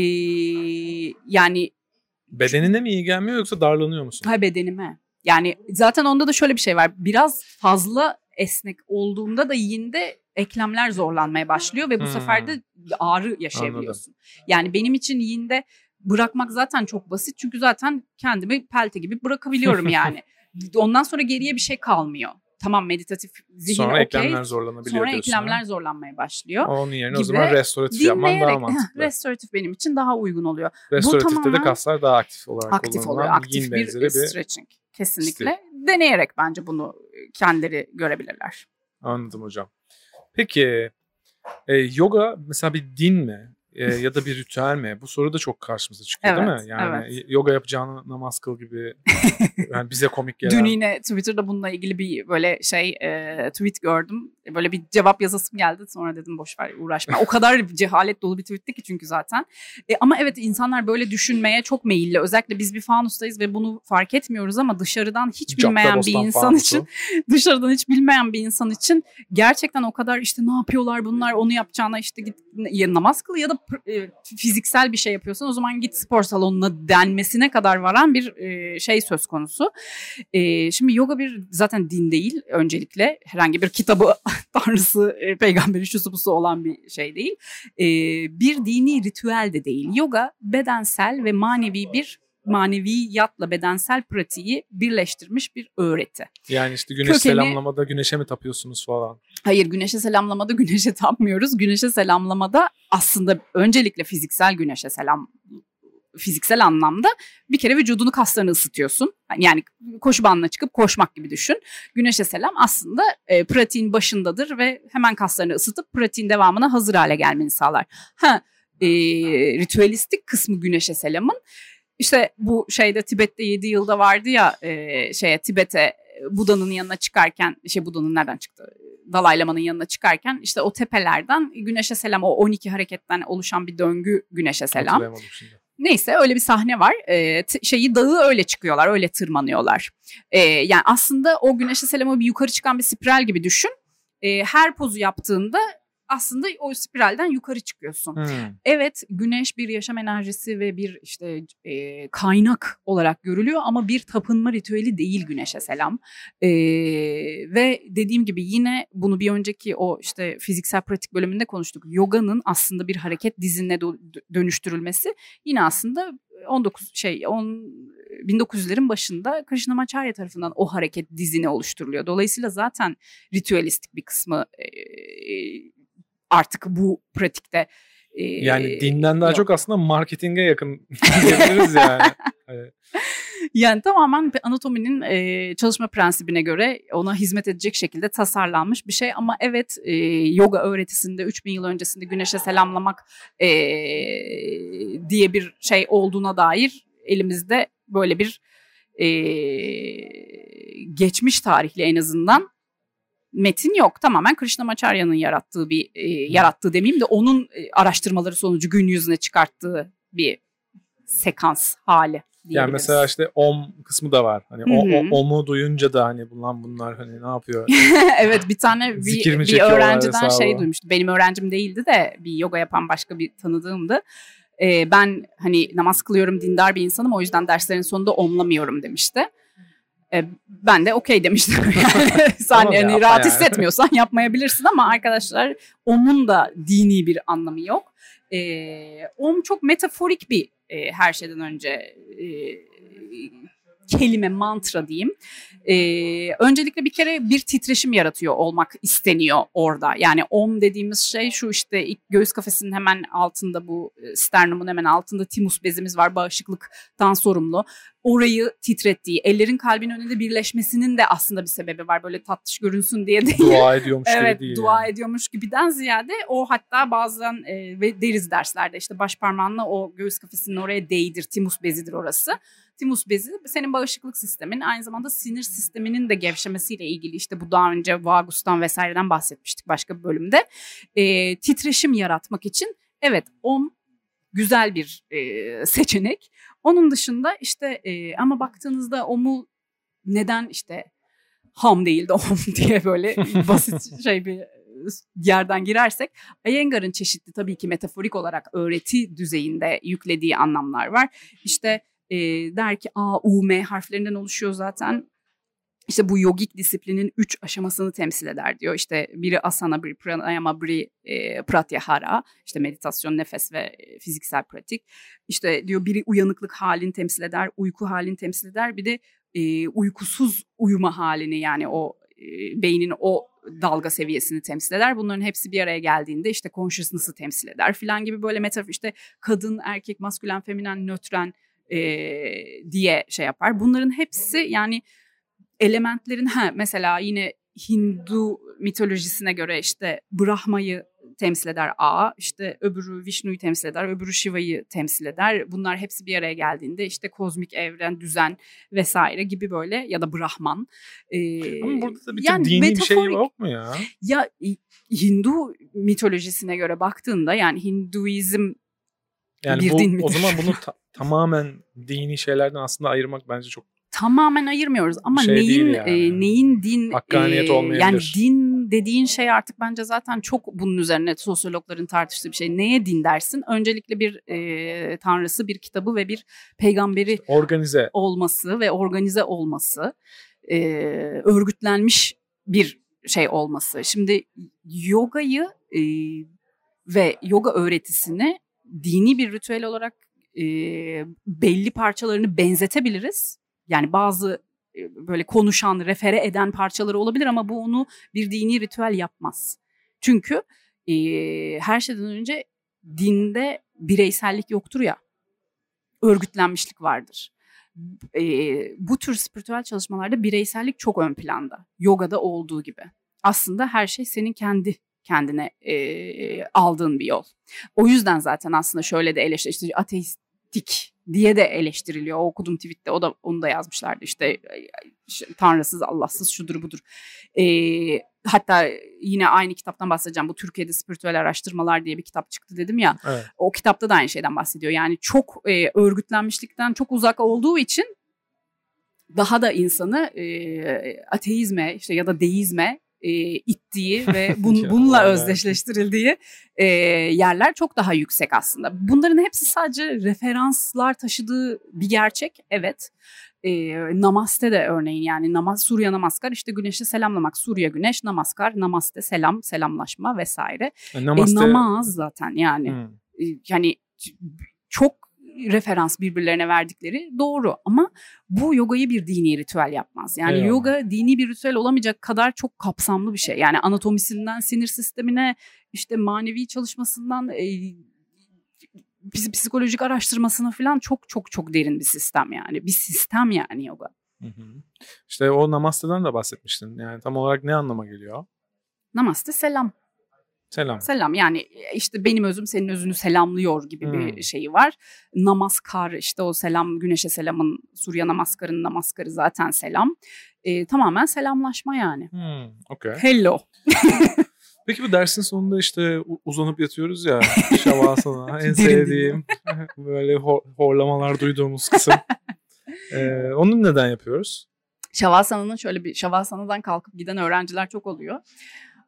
[SPEAKER 2] yani
[SPEAKER 1] Bedenine mi iyi gelmiyor yoksa darlanıyor musun?
[SPEAKER 2] ha bedenime. Yani zaten onda da şöyle bir şey var. Biraz fazla esnek olduğunda da yinde eklemler zorlanmaya başlıyor ve bu
[SPEAKER 1] Hmm.
[SPEAKER 2] sefer de ağrı yaşayabiliyorsun. Yani benim için yinde bırakmak zaten çok basit çünkü zaten kendimi pelte gibi bırakabiliyorum yani. Ondan sonra geriye bir şey kalmıyor. Tamam meditatif zihin
[SPEAKER 1] Sonra
[SPEAKER 2] okey.
[SPEAKER 1] eklemler zorlanabiliyor
[SPEAKER 2] Sonra
[SPEAKER 1] diyorsun.
[SPEAKER 2] eklemler
[SPEAKER 1] ha?
[SPEAKER 2] zorlanmaya başlıyor.
[SPEAKER 1] Onun yerine o
[SPEAKER 2] gibi
[SPEAKER 1] zaman restoratif yapman daha mantıklı.
[SPEAKER 2] restoratif benim için daha uygun oluyor.
[SPEAKER 1] Restoratifte de
[SPEAKER 2] tamamen
[SPEAKER 1] kaslar daha aktif olarak
[SPEAKER 2] Aktif oluyor. Aktif bir
[SPEAKER 1] bir
[SPEAKER 2] stretching. Kesinlikle. Deneyerek bence bunu kendileri görebilirler.
[SPEAKER 1] Anladım hocam. Peki e, yoga mesela bir din mi? E, ya da bir ritüel mi? Bu soru da çok karşımıza çıkıyor değil
[SPEAKER 2] Evet,
[SPEAKER 1] mi? Yani
[SPEAKER 2] evet.
[SPEAKER 1] yoga yapacağını namaz kıl gibi yani bize komik gelen.
[SPEAKER 2] Dün yine Twitter'da bununla ilgili bir böyle şey e, tweet gördüm. Böyle bir cevap yazasım geldi. Sonra dedim boş ver uğraşma. O kadar cehalet dolu bir tweetti ki çünkü zaten. E, ama evet insanlar böyle düşünmeye çok meyilli. Özellikle biz bir fanustayız ve bunu fark etmiyoruz ama dışarıdan hiç bilmeyen bir insan
[SPEAKER 1] fanusu.
[SPEAKER 2] için dışarıdan hiç bilmeyen bir insan için gerçekten o kadar işte ne yapıyorlar bunlar onu yapacağına işte git ya namaz kıl ya da fiziksel bir şey yapıyorsan o zaman git spor salonuna denmesine kadar varan bir e, şey söz konusu. E, şimdi yoga bir zaten din değil öncelikle herhangi bir kitabı tanrısı e, peygamberi şusu busu olan bir şey değil. E, bir dini ritüel de değil. Yoga bedensel ve manevi bir maneviyatla bedensel pratiği birleştirmiş bir öğreti.
[SPEAKER 1] Yani işte güneş
[SPEAKER 2] Kökeni-
[SPEAKER 1] selamlamada güneşe mi tapıyorsunuz falan.
[SPEAKER 2] Hayır güneşe selamlamada güneşe tapmıyoruz. Güneşe selamlamada aslında öncelikle fiziksel güneşe selam fiziksel anlamda bir kere vücudunu kaslarını ısıtıyorsun. Yani koşu bandına çıkıp koşmak gibi düşün. Güneşe selam aslında e, pratiğin başındadır ve hemen kaslarını ısıtıp pratiğin devamına hazır hale gelmeni sağlar. Ha, e, ritüelistik kısmı güneşe selamın işte bu şeyde Tibet'te 7 yılda vardı ya e, şeye Tibet'e Buda'nın yanına çıkarken şey Buda'nın nereden çıktı? Dalai Lama'nın yanına çıkarken işte o tepelerden güneşe selam o 12 hareketten oluşan bir döngü güneşe selam. Neyse öyle bir sahne var. Ee, t- şeyi dağı öyle çıkıyorlar, öyle tırmanıyorlar. Ee, yani aslında o güneşe selamı bir yukarı çıkan bir spiral gibi düşün. Ee, her pozu yaptığında aslında o spiralden yukarı çıkıyorsun.
[SPEAKER 1] Hmm.
[SPEAKER 2] Evet güneş bir yaşam enerjisi ve bir işte e, kaynak olarak görülüyor ama bir tapınma ritüeli değil güneşe selam. E, ve dediğim gibi yine bunu bir önceki o işte fiziksel pratik bölümünde konuştuk. Yoganın aslında bir hareket dizinine dö- dönüştürülmesi yine aslında 19 şey 10 1900'lerin başında Krishnamacharya tarafından o hareket dizini oluşturuluyor. Dolayısıyla zaten ritüelistik bir kısmı e, artık bu pratikte e,
[SPEAKER 1] Yani dinden daha
[SPEAKER 2] yok.
[SPEAKER 1] çok aslında marketinge yakın diyebiliriz yani. Evet.
[SPEAKER 2] Yani tamamen anatominin e, çalışma prensibine göre ona hizmet edecek şekilde tasarlanmış bir şey. Ama evet e, yoga öğretisinde 3000 yıl öncesinde güneşe selamlamak e, diye bir şey olduğuna dair elimizde böyle bir e, geçmiş tarihli en azından metin yok. Tamamen Krishnamacharya'nın yarattığı bir e, yarattığı demeyeyim de onun e, araştırmaları sonucu gün yüzüne çıkarttığı bir sekans hali.
[SPEAKER 1] Yani mesela işte om kısmı da var. Hani o, o, omu duyunca da hani bunlar bunlar hani ne yapıyor?
[SPEAKER 2] evet bir tane bir, bir öğrenciden şey duymuştu. Benim öğrencim değildi de bir yoga yapan başka bir tanıdığımdı. Ee, ben hani namaz kılıyorum dindar bir insanım o yüzden derslerin sonunda omlamıyorum demişti. E, ben de okey demiştim. Yani sen yani rahat yani. hissetmiyorsan yapmayabilirsin ama arkadaşlar omun da dini bir anlamı yok. E, om çok metaforik bir e, her şeyden önce e, kelime, mantra diyeyim. Ee, öncelikle bir kere bir titreşim yaratıyor olmak isteniyor orada. Yani om dediğimiz şey şu işte ilk göğüs kafesinin hemen altında bu sternumun hemen altında timus bezimiz var bağışıklıktan sorumlu orayı titrettiği, ellerin kalbin önünde birleşmesinin de aslında bir sebebi var. Böyle tatlış görünsün diye değil.
[SPEAKER 1] Dua ediyormuş
[SPEAKER 2] evet,
[SPEAKER 1] gibi değil.
[SPEAKER 2] dua yani. ediyormuş gibiden ziyade o hatta bazen e, ve deriz derslerde işte baş parmağınla o göğüs kafesinin oraya değdir. Timus bezidir orası. Timus bezi senin bağışıklık sistemin aynı zamanda sinir sisteminin de gevşemesiyle ilgili işte bu daha önce vagustan vesaireden bahsetmiştik başka bir bölümde. E, titreşim yaratmak için evet om güzel bir e, seçenek. Onun dışında işte e, ama baktığınızda o mu neden işte ham değil de om diye böyle basit şey bir yerden girersek Iyengar'ın çeşitli tabii ki metaforik olarak öğreti düzeyinde yüklediği anlamlar var. İşte e, der ki A, U, M harflerinden oluşuyor zaten. İşte bu yogik disiplinin üç aşamasını temsil eder diyor. İşte biri asana, biri pranayama, biri e, pratyahara. İşte meditasyon, nefes ve e, fiziksel pratik. İşte diyor biri uyanıklık halini temsil eder, uyku halini temsil eder. Bir de e, uykusuz uyuma halini yani o e, beynin o dalga seviyesini temsil eder. Bunların hepsi bir araya geldiğinde işte consciousness'ı temsil eder filan gibi böyle metafor işte kadın, erkek, maskülen, feminen, nötren e, diye şey yapar. Bunların hepsi yani elementlerin ha mesela yine Hindu mitolojisine göre işte Brahma'yı temsil eder A, işte öbürü Vishnu'yu temsil eder, öbürü Shiva'yı temsil eder. Bunlar hepsi bir araya geldiğinde işte kozmik evren, düzen vesaire gibi böyle ya da Brahman.
[SPEAKER 1] Ee, Ama burada da bir yani dini metaforik, bir şey yok mu ya?
[SPEAKER 2] Ya Hindu mitolojisine göre baktığında yani Hinduizm
[SPEAKER 1] yani bir bu, din midir? O zaman bunu ta- tamamen dini şeylerden aslında ayırmak bence çok
[SPEAKER 2] tamamen ayırmıyoruz ama şey neyin yani. e, neyin din
[SPEAKER 1] Hakkaniyet e,
[SPEAKER 2] yani din dediğin şey artık bence zaten çok bunun üzerine sosyologların tartıştığı bir şey. Neye din dersin? Öncelikle bir e, tanrısı, bir kitabı ve bir peygamberi
[SPEAKER 1] organize
[SPEAKER 2] olması ve organize olması, e, örgütlenmiş bir şey olması. Şimdi yogayı e, ve yoga öğretisini dini bir ritüel olarak e, belli parçalarını benzetebiliriz yani bazı böyle konuşan, refere eden parçaları olabilir ama bu onu bir dini ritüel yapmaz. Çünkü e, her şeyden önce dinde bireysellik yoktur ya, örgütlenmişlik vardır. E, bu tür spiritüel çalışmalarda bireysellik çok ön planda. Yogada olduğu gibi. Aslında her şey senin kendi kendine e, aldığın bir yol. O yüzden zaten aslında şöyle de eleştiri, ateistik diye de eleştiriliyor. O okudum tweette o da onu da yazmışlardı işte tanrısız Allahsız şudur budur. Ee, hatta yine aynı kitaptan bahsedeceğim. Bu Türkiye'de spiritüel araştırmalar diye bir kitap çıktı dedim ya. Evet. O kitapta da aynı şeyden bahsediyor. Yani çok e, örgütlenmişlikten çok uzak olduğu için daha da insanı e, ateizme işte ya da deizme e, ittiği ve bun, bununla özdeşleştirildiği e, yerler çok daha yüksek aslında. Bunların hepsi sadece referanslar taşıdığı bir gerçek. Evet. E, namaste de örneğin yani namaz Surya namaskar işte güneşi selamlamak. Surya güneş namaskar namaste selam selamlaşma vesaire. E, namaste... e, namaz zaten yani. Hmm. Yani çok referans birbirlerine verdikleri doğru ama bu yogayı bir dini ritüel yapmaz. Yani Eyvallah. yoga dini bir ritüel olamayacak kadar çok kapsamlı bir şey. Yani anatomisinden sinir sistemine işte manevi çalışmasından e, psikolojik araştırmasına falan çok çok çok derin bir sistem yani. Bir sistem yani yoga. Hı hı.
[SPEAKER 1] İşte o namaste'den de bahsetmiştin. Yani tam olarak ne anlama geliyor?
[SPEAKER 2] Namaste selam.
[SPEAKER 1] Selam.
[SPEAKER 2] Selam yani e, işte benim özüm senin özünü selamlıyor gibi bir
[SPEAKER 1] Hmm.
[SPEAKER 2] şeyi var. Namaskar işte o selam güneşe selamın Surya namaskarının namaskarı zaten selam. E, tamamen selamlaşma yani.
[SPEAKER 1] Hmm, okay.
[SPEAKER 2] Hello.
[SPEAKER 1] Peki bu dersin sonunda işte uzanıp yatıyoruz ya şavasana en sevdiğim böyle hor- horlamalar duyduğumuz kısım. Ee, onu neden yapıyoruz?
[SPEAKER 2] Şavasana'nın şöyle bir Şavasana'dan kalkıp giden öğrenciler çok oluyor.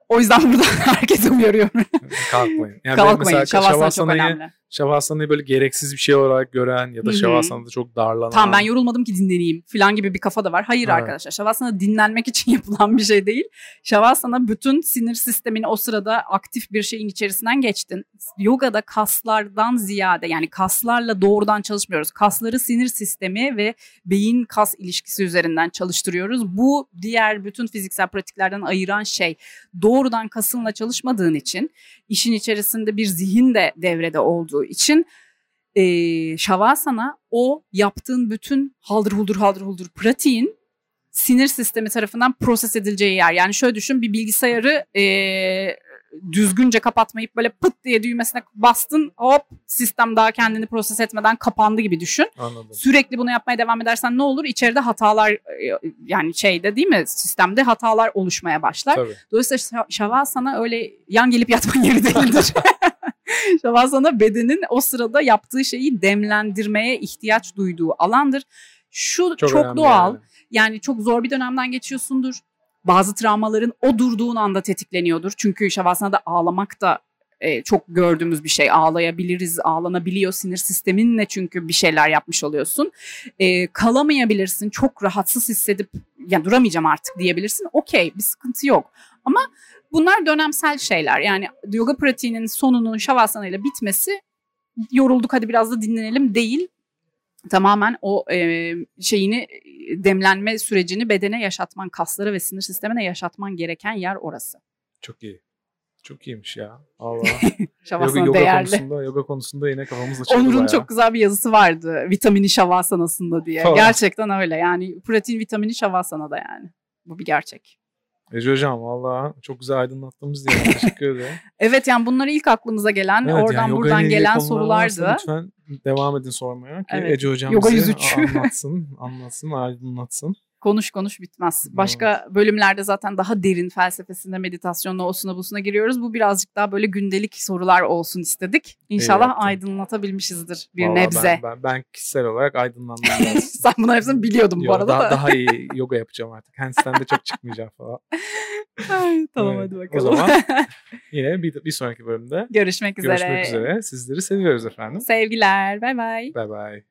[SPEAKER 2] O yüzden buradan herkese uyarıyorum.
[SPEAKER 1] Kalkmayın. Yani
[SPEAKER 2] Kalkmayın.
[SPEAKER 1] mesela
[SPEAKER 2] Şavasana çok önemli.
[SPEAKER 1] Şavasanayı böyle gereksiz bir şey olarak gören ya da şavasanada çok darlanan.
[SPEAKER 2] Tamam ben yorulmadım ki dinleneyim falan gibi bir kafa da var. Hayır
[SPEAKER 1] Evet.
[SPEAKER 2] arkadaşlar Şavasana dinlenmek için yapılan bir şey değil. Şavasana bütün sinir sistemini o sırada aktif bir şeyin içerisinden geçtin. Yogada kaslardan ziyade yani kaslarla doğrudan çalışmıyoruz. Kasları sinir sistemi ve beyin kas ilişkisi üzerinden çalıştırıyoruz. Bu diğer bütün fiziksel pratiklerden ayıran şey doğrudan kasınla çalışmadığın için işin içerisinde bir zihin de devrede olduğu için e, Şavasana o yaptığın bütün haldır huldur haldır huldur pratiğin sinir sistemi tarafından proses edileceği yer. Yani şöyle düşün bir bilgisayarı e, düzgünce kapatmayıp böyle pıt diye düğmesine bastın hop sistem daha kendini proses etmeden kapandı gibi düşün.
[SPEAKER 1] Anladım.
[SPEAKER 2] Sürekli bunu yapmaya devam edersen ne olur? İçeride hatalar yani şeyde değil mi sistemde hatalar oluşmaya başlar.
[SPEAKER 1] Tabii.
[SPEAKER 2] Dolayısıyla şa- şavasana öyle yan gelip yatma yeri değildir. şavasana bedenin o sırada yaptığı şeyi demlendirmeye ihtiyaç duyduğu alandır. Şu çok,
[SPEAKER 1] önemli
[SPEAKER 2] doğal.
[SPEAKER 1] yani.
[SPEAKER 2] Yani çok zor bir dönemden geçiyorsundur. Bazı travmaların o durduğun anda tetikleniyordur. Çünkü şavasanada ağlamak da e, çok gördüğümüz bir şey. Ağlayabiliriz, ağlanabiliyor sinir sisteminle çünkü bir şeyler yapmış oluyorsun. E, kalamayabilirsin, çok rahatsız hissedip ya duramayacağım artık diyebilirsin. Okey, bir sıkıntı yok. Ama bunlar dönemsel şeyler. Yani yoga pratiğinin sonunun şavasana ile bitmesi yorulduk hadi biraz da dinlenelim değil. Tamamen o e, şeyini e, demlenme sürecini bedene yaşatman, kaslara ve sinir sistemine yaşatman gereken yer orası.
[SPEAKER 1] Çok iyi. Çok iyiymiş ya. Allah.
[SPEAKER 2] Şavasana
[SPEAKER 1] yoga, yoga
[SPEAKER 2] değerli.
[SPEAKER 1] konusunda, yoga konusunda yine kafamız açıldı
[SPEAKER 2] Onur'un çok güzel bir yazısı vardı. Vitamini şavasanasında diye.
[SPEAKER 1] Falan.
[SPEAKER 2] Gerçekten öyle. Yani protein vitamini şavasanada yani. Bu bir gerçek.
[SPEAKER 1] Ece hocam valla çok güzel aydınlattığımız diye teşekkür ederim.
[SPEAKER 2] Evet yani bunlar ilk aklımıza gelen,
[SPEAKER 1] Evet,
[SPEAKER 2] oradan
[SPEAKER 1] yani
[SPEAKER 2] buradan gelen sorulardı.
[SPEAKER 1] Lütfen devam edin sormaya ki
[SPEAKER 2] Evet.
[SPEAKER 1] Ece hocam
[SPEAKER 2] Yoga
[SPEAKER 1] bize
[SPEAKER 2] 103.
[SPEAKER 1] anlatsın, anlatsın, aydınlatsın.
[SPEAKER 2] Konuş konuş bitmez. Başka bölümlerde zaten daha derin felsefesinde meditasyonla osuna busuna giriyoruz. Bu birazcık daha böyle gündelik sorular olsun istedik. İnşallah
[SPEAKER 1] yaptın.
[SPEAKER 2] aydınlatabilmişizdir bir
[SPEAKER 1] Vallahi
[SPEAKER 2] nebze.
[SPEAKER 1] Ben, ben, ben kişisel olarak aydınlandım.
[SPEAKER 2] Sen bunların hepsini biliyordun bu
[SPEAKER 1] Yo,
[SPEAKER 2] arada
[SPEAKER 1] daha,
[SPEAKER 2] da.
[SPEAKER 1] daha iyi yoga yapacağım artık. Handstand'de çok çıkmayacağım falan.
[SPEAKER 2] Ay, tamam
[SPEAKER 1] Evet,
[SPEAKER 2] hadi
[SPEAKER 1] o
[SPEAKER 2] bakalım.
[SPEAKER 1] zaman Yine bir, bir sonraki bölümde
[SPEAKER 2] Görüşmek üzere.
[SPEAKER 1] görüşmek üzere. Sizleri seviyoruz efendim.
[SPEAKER 2] Sevgiler. Bay bay.
[SPEAKER 1] Bye bye.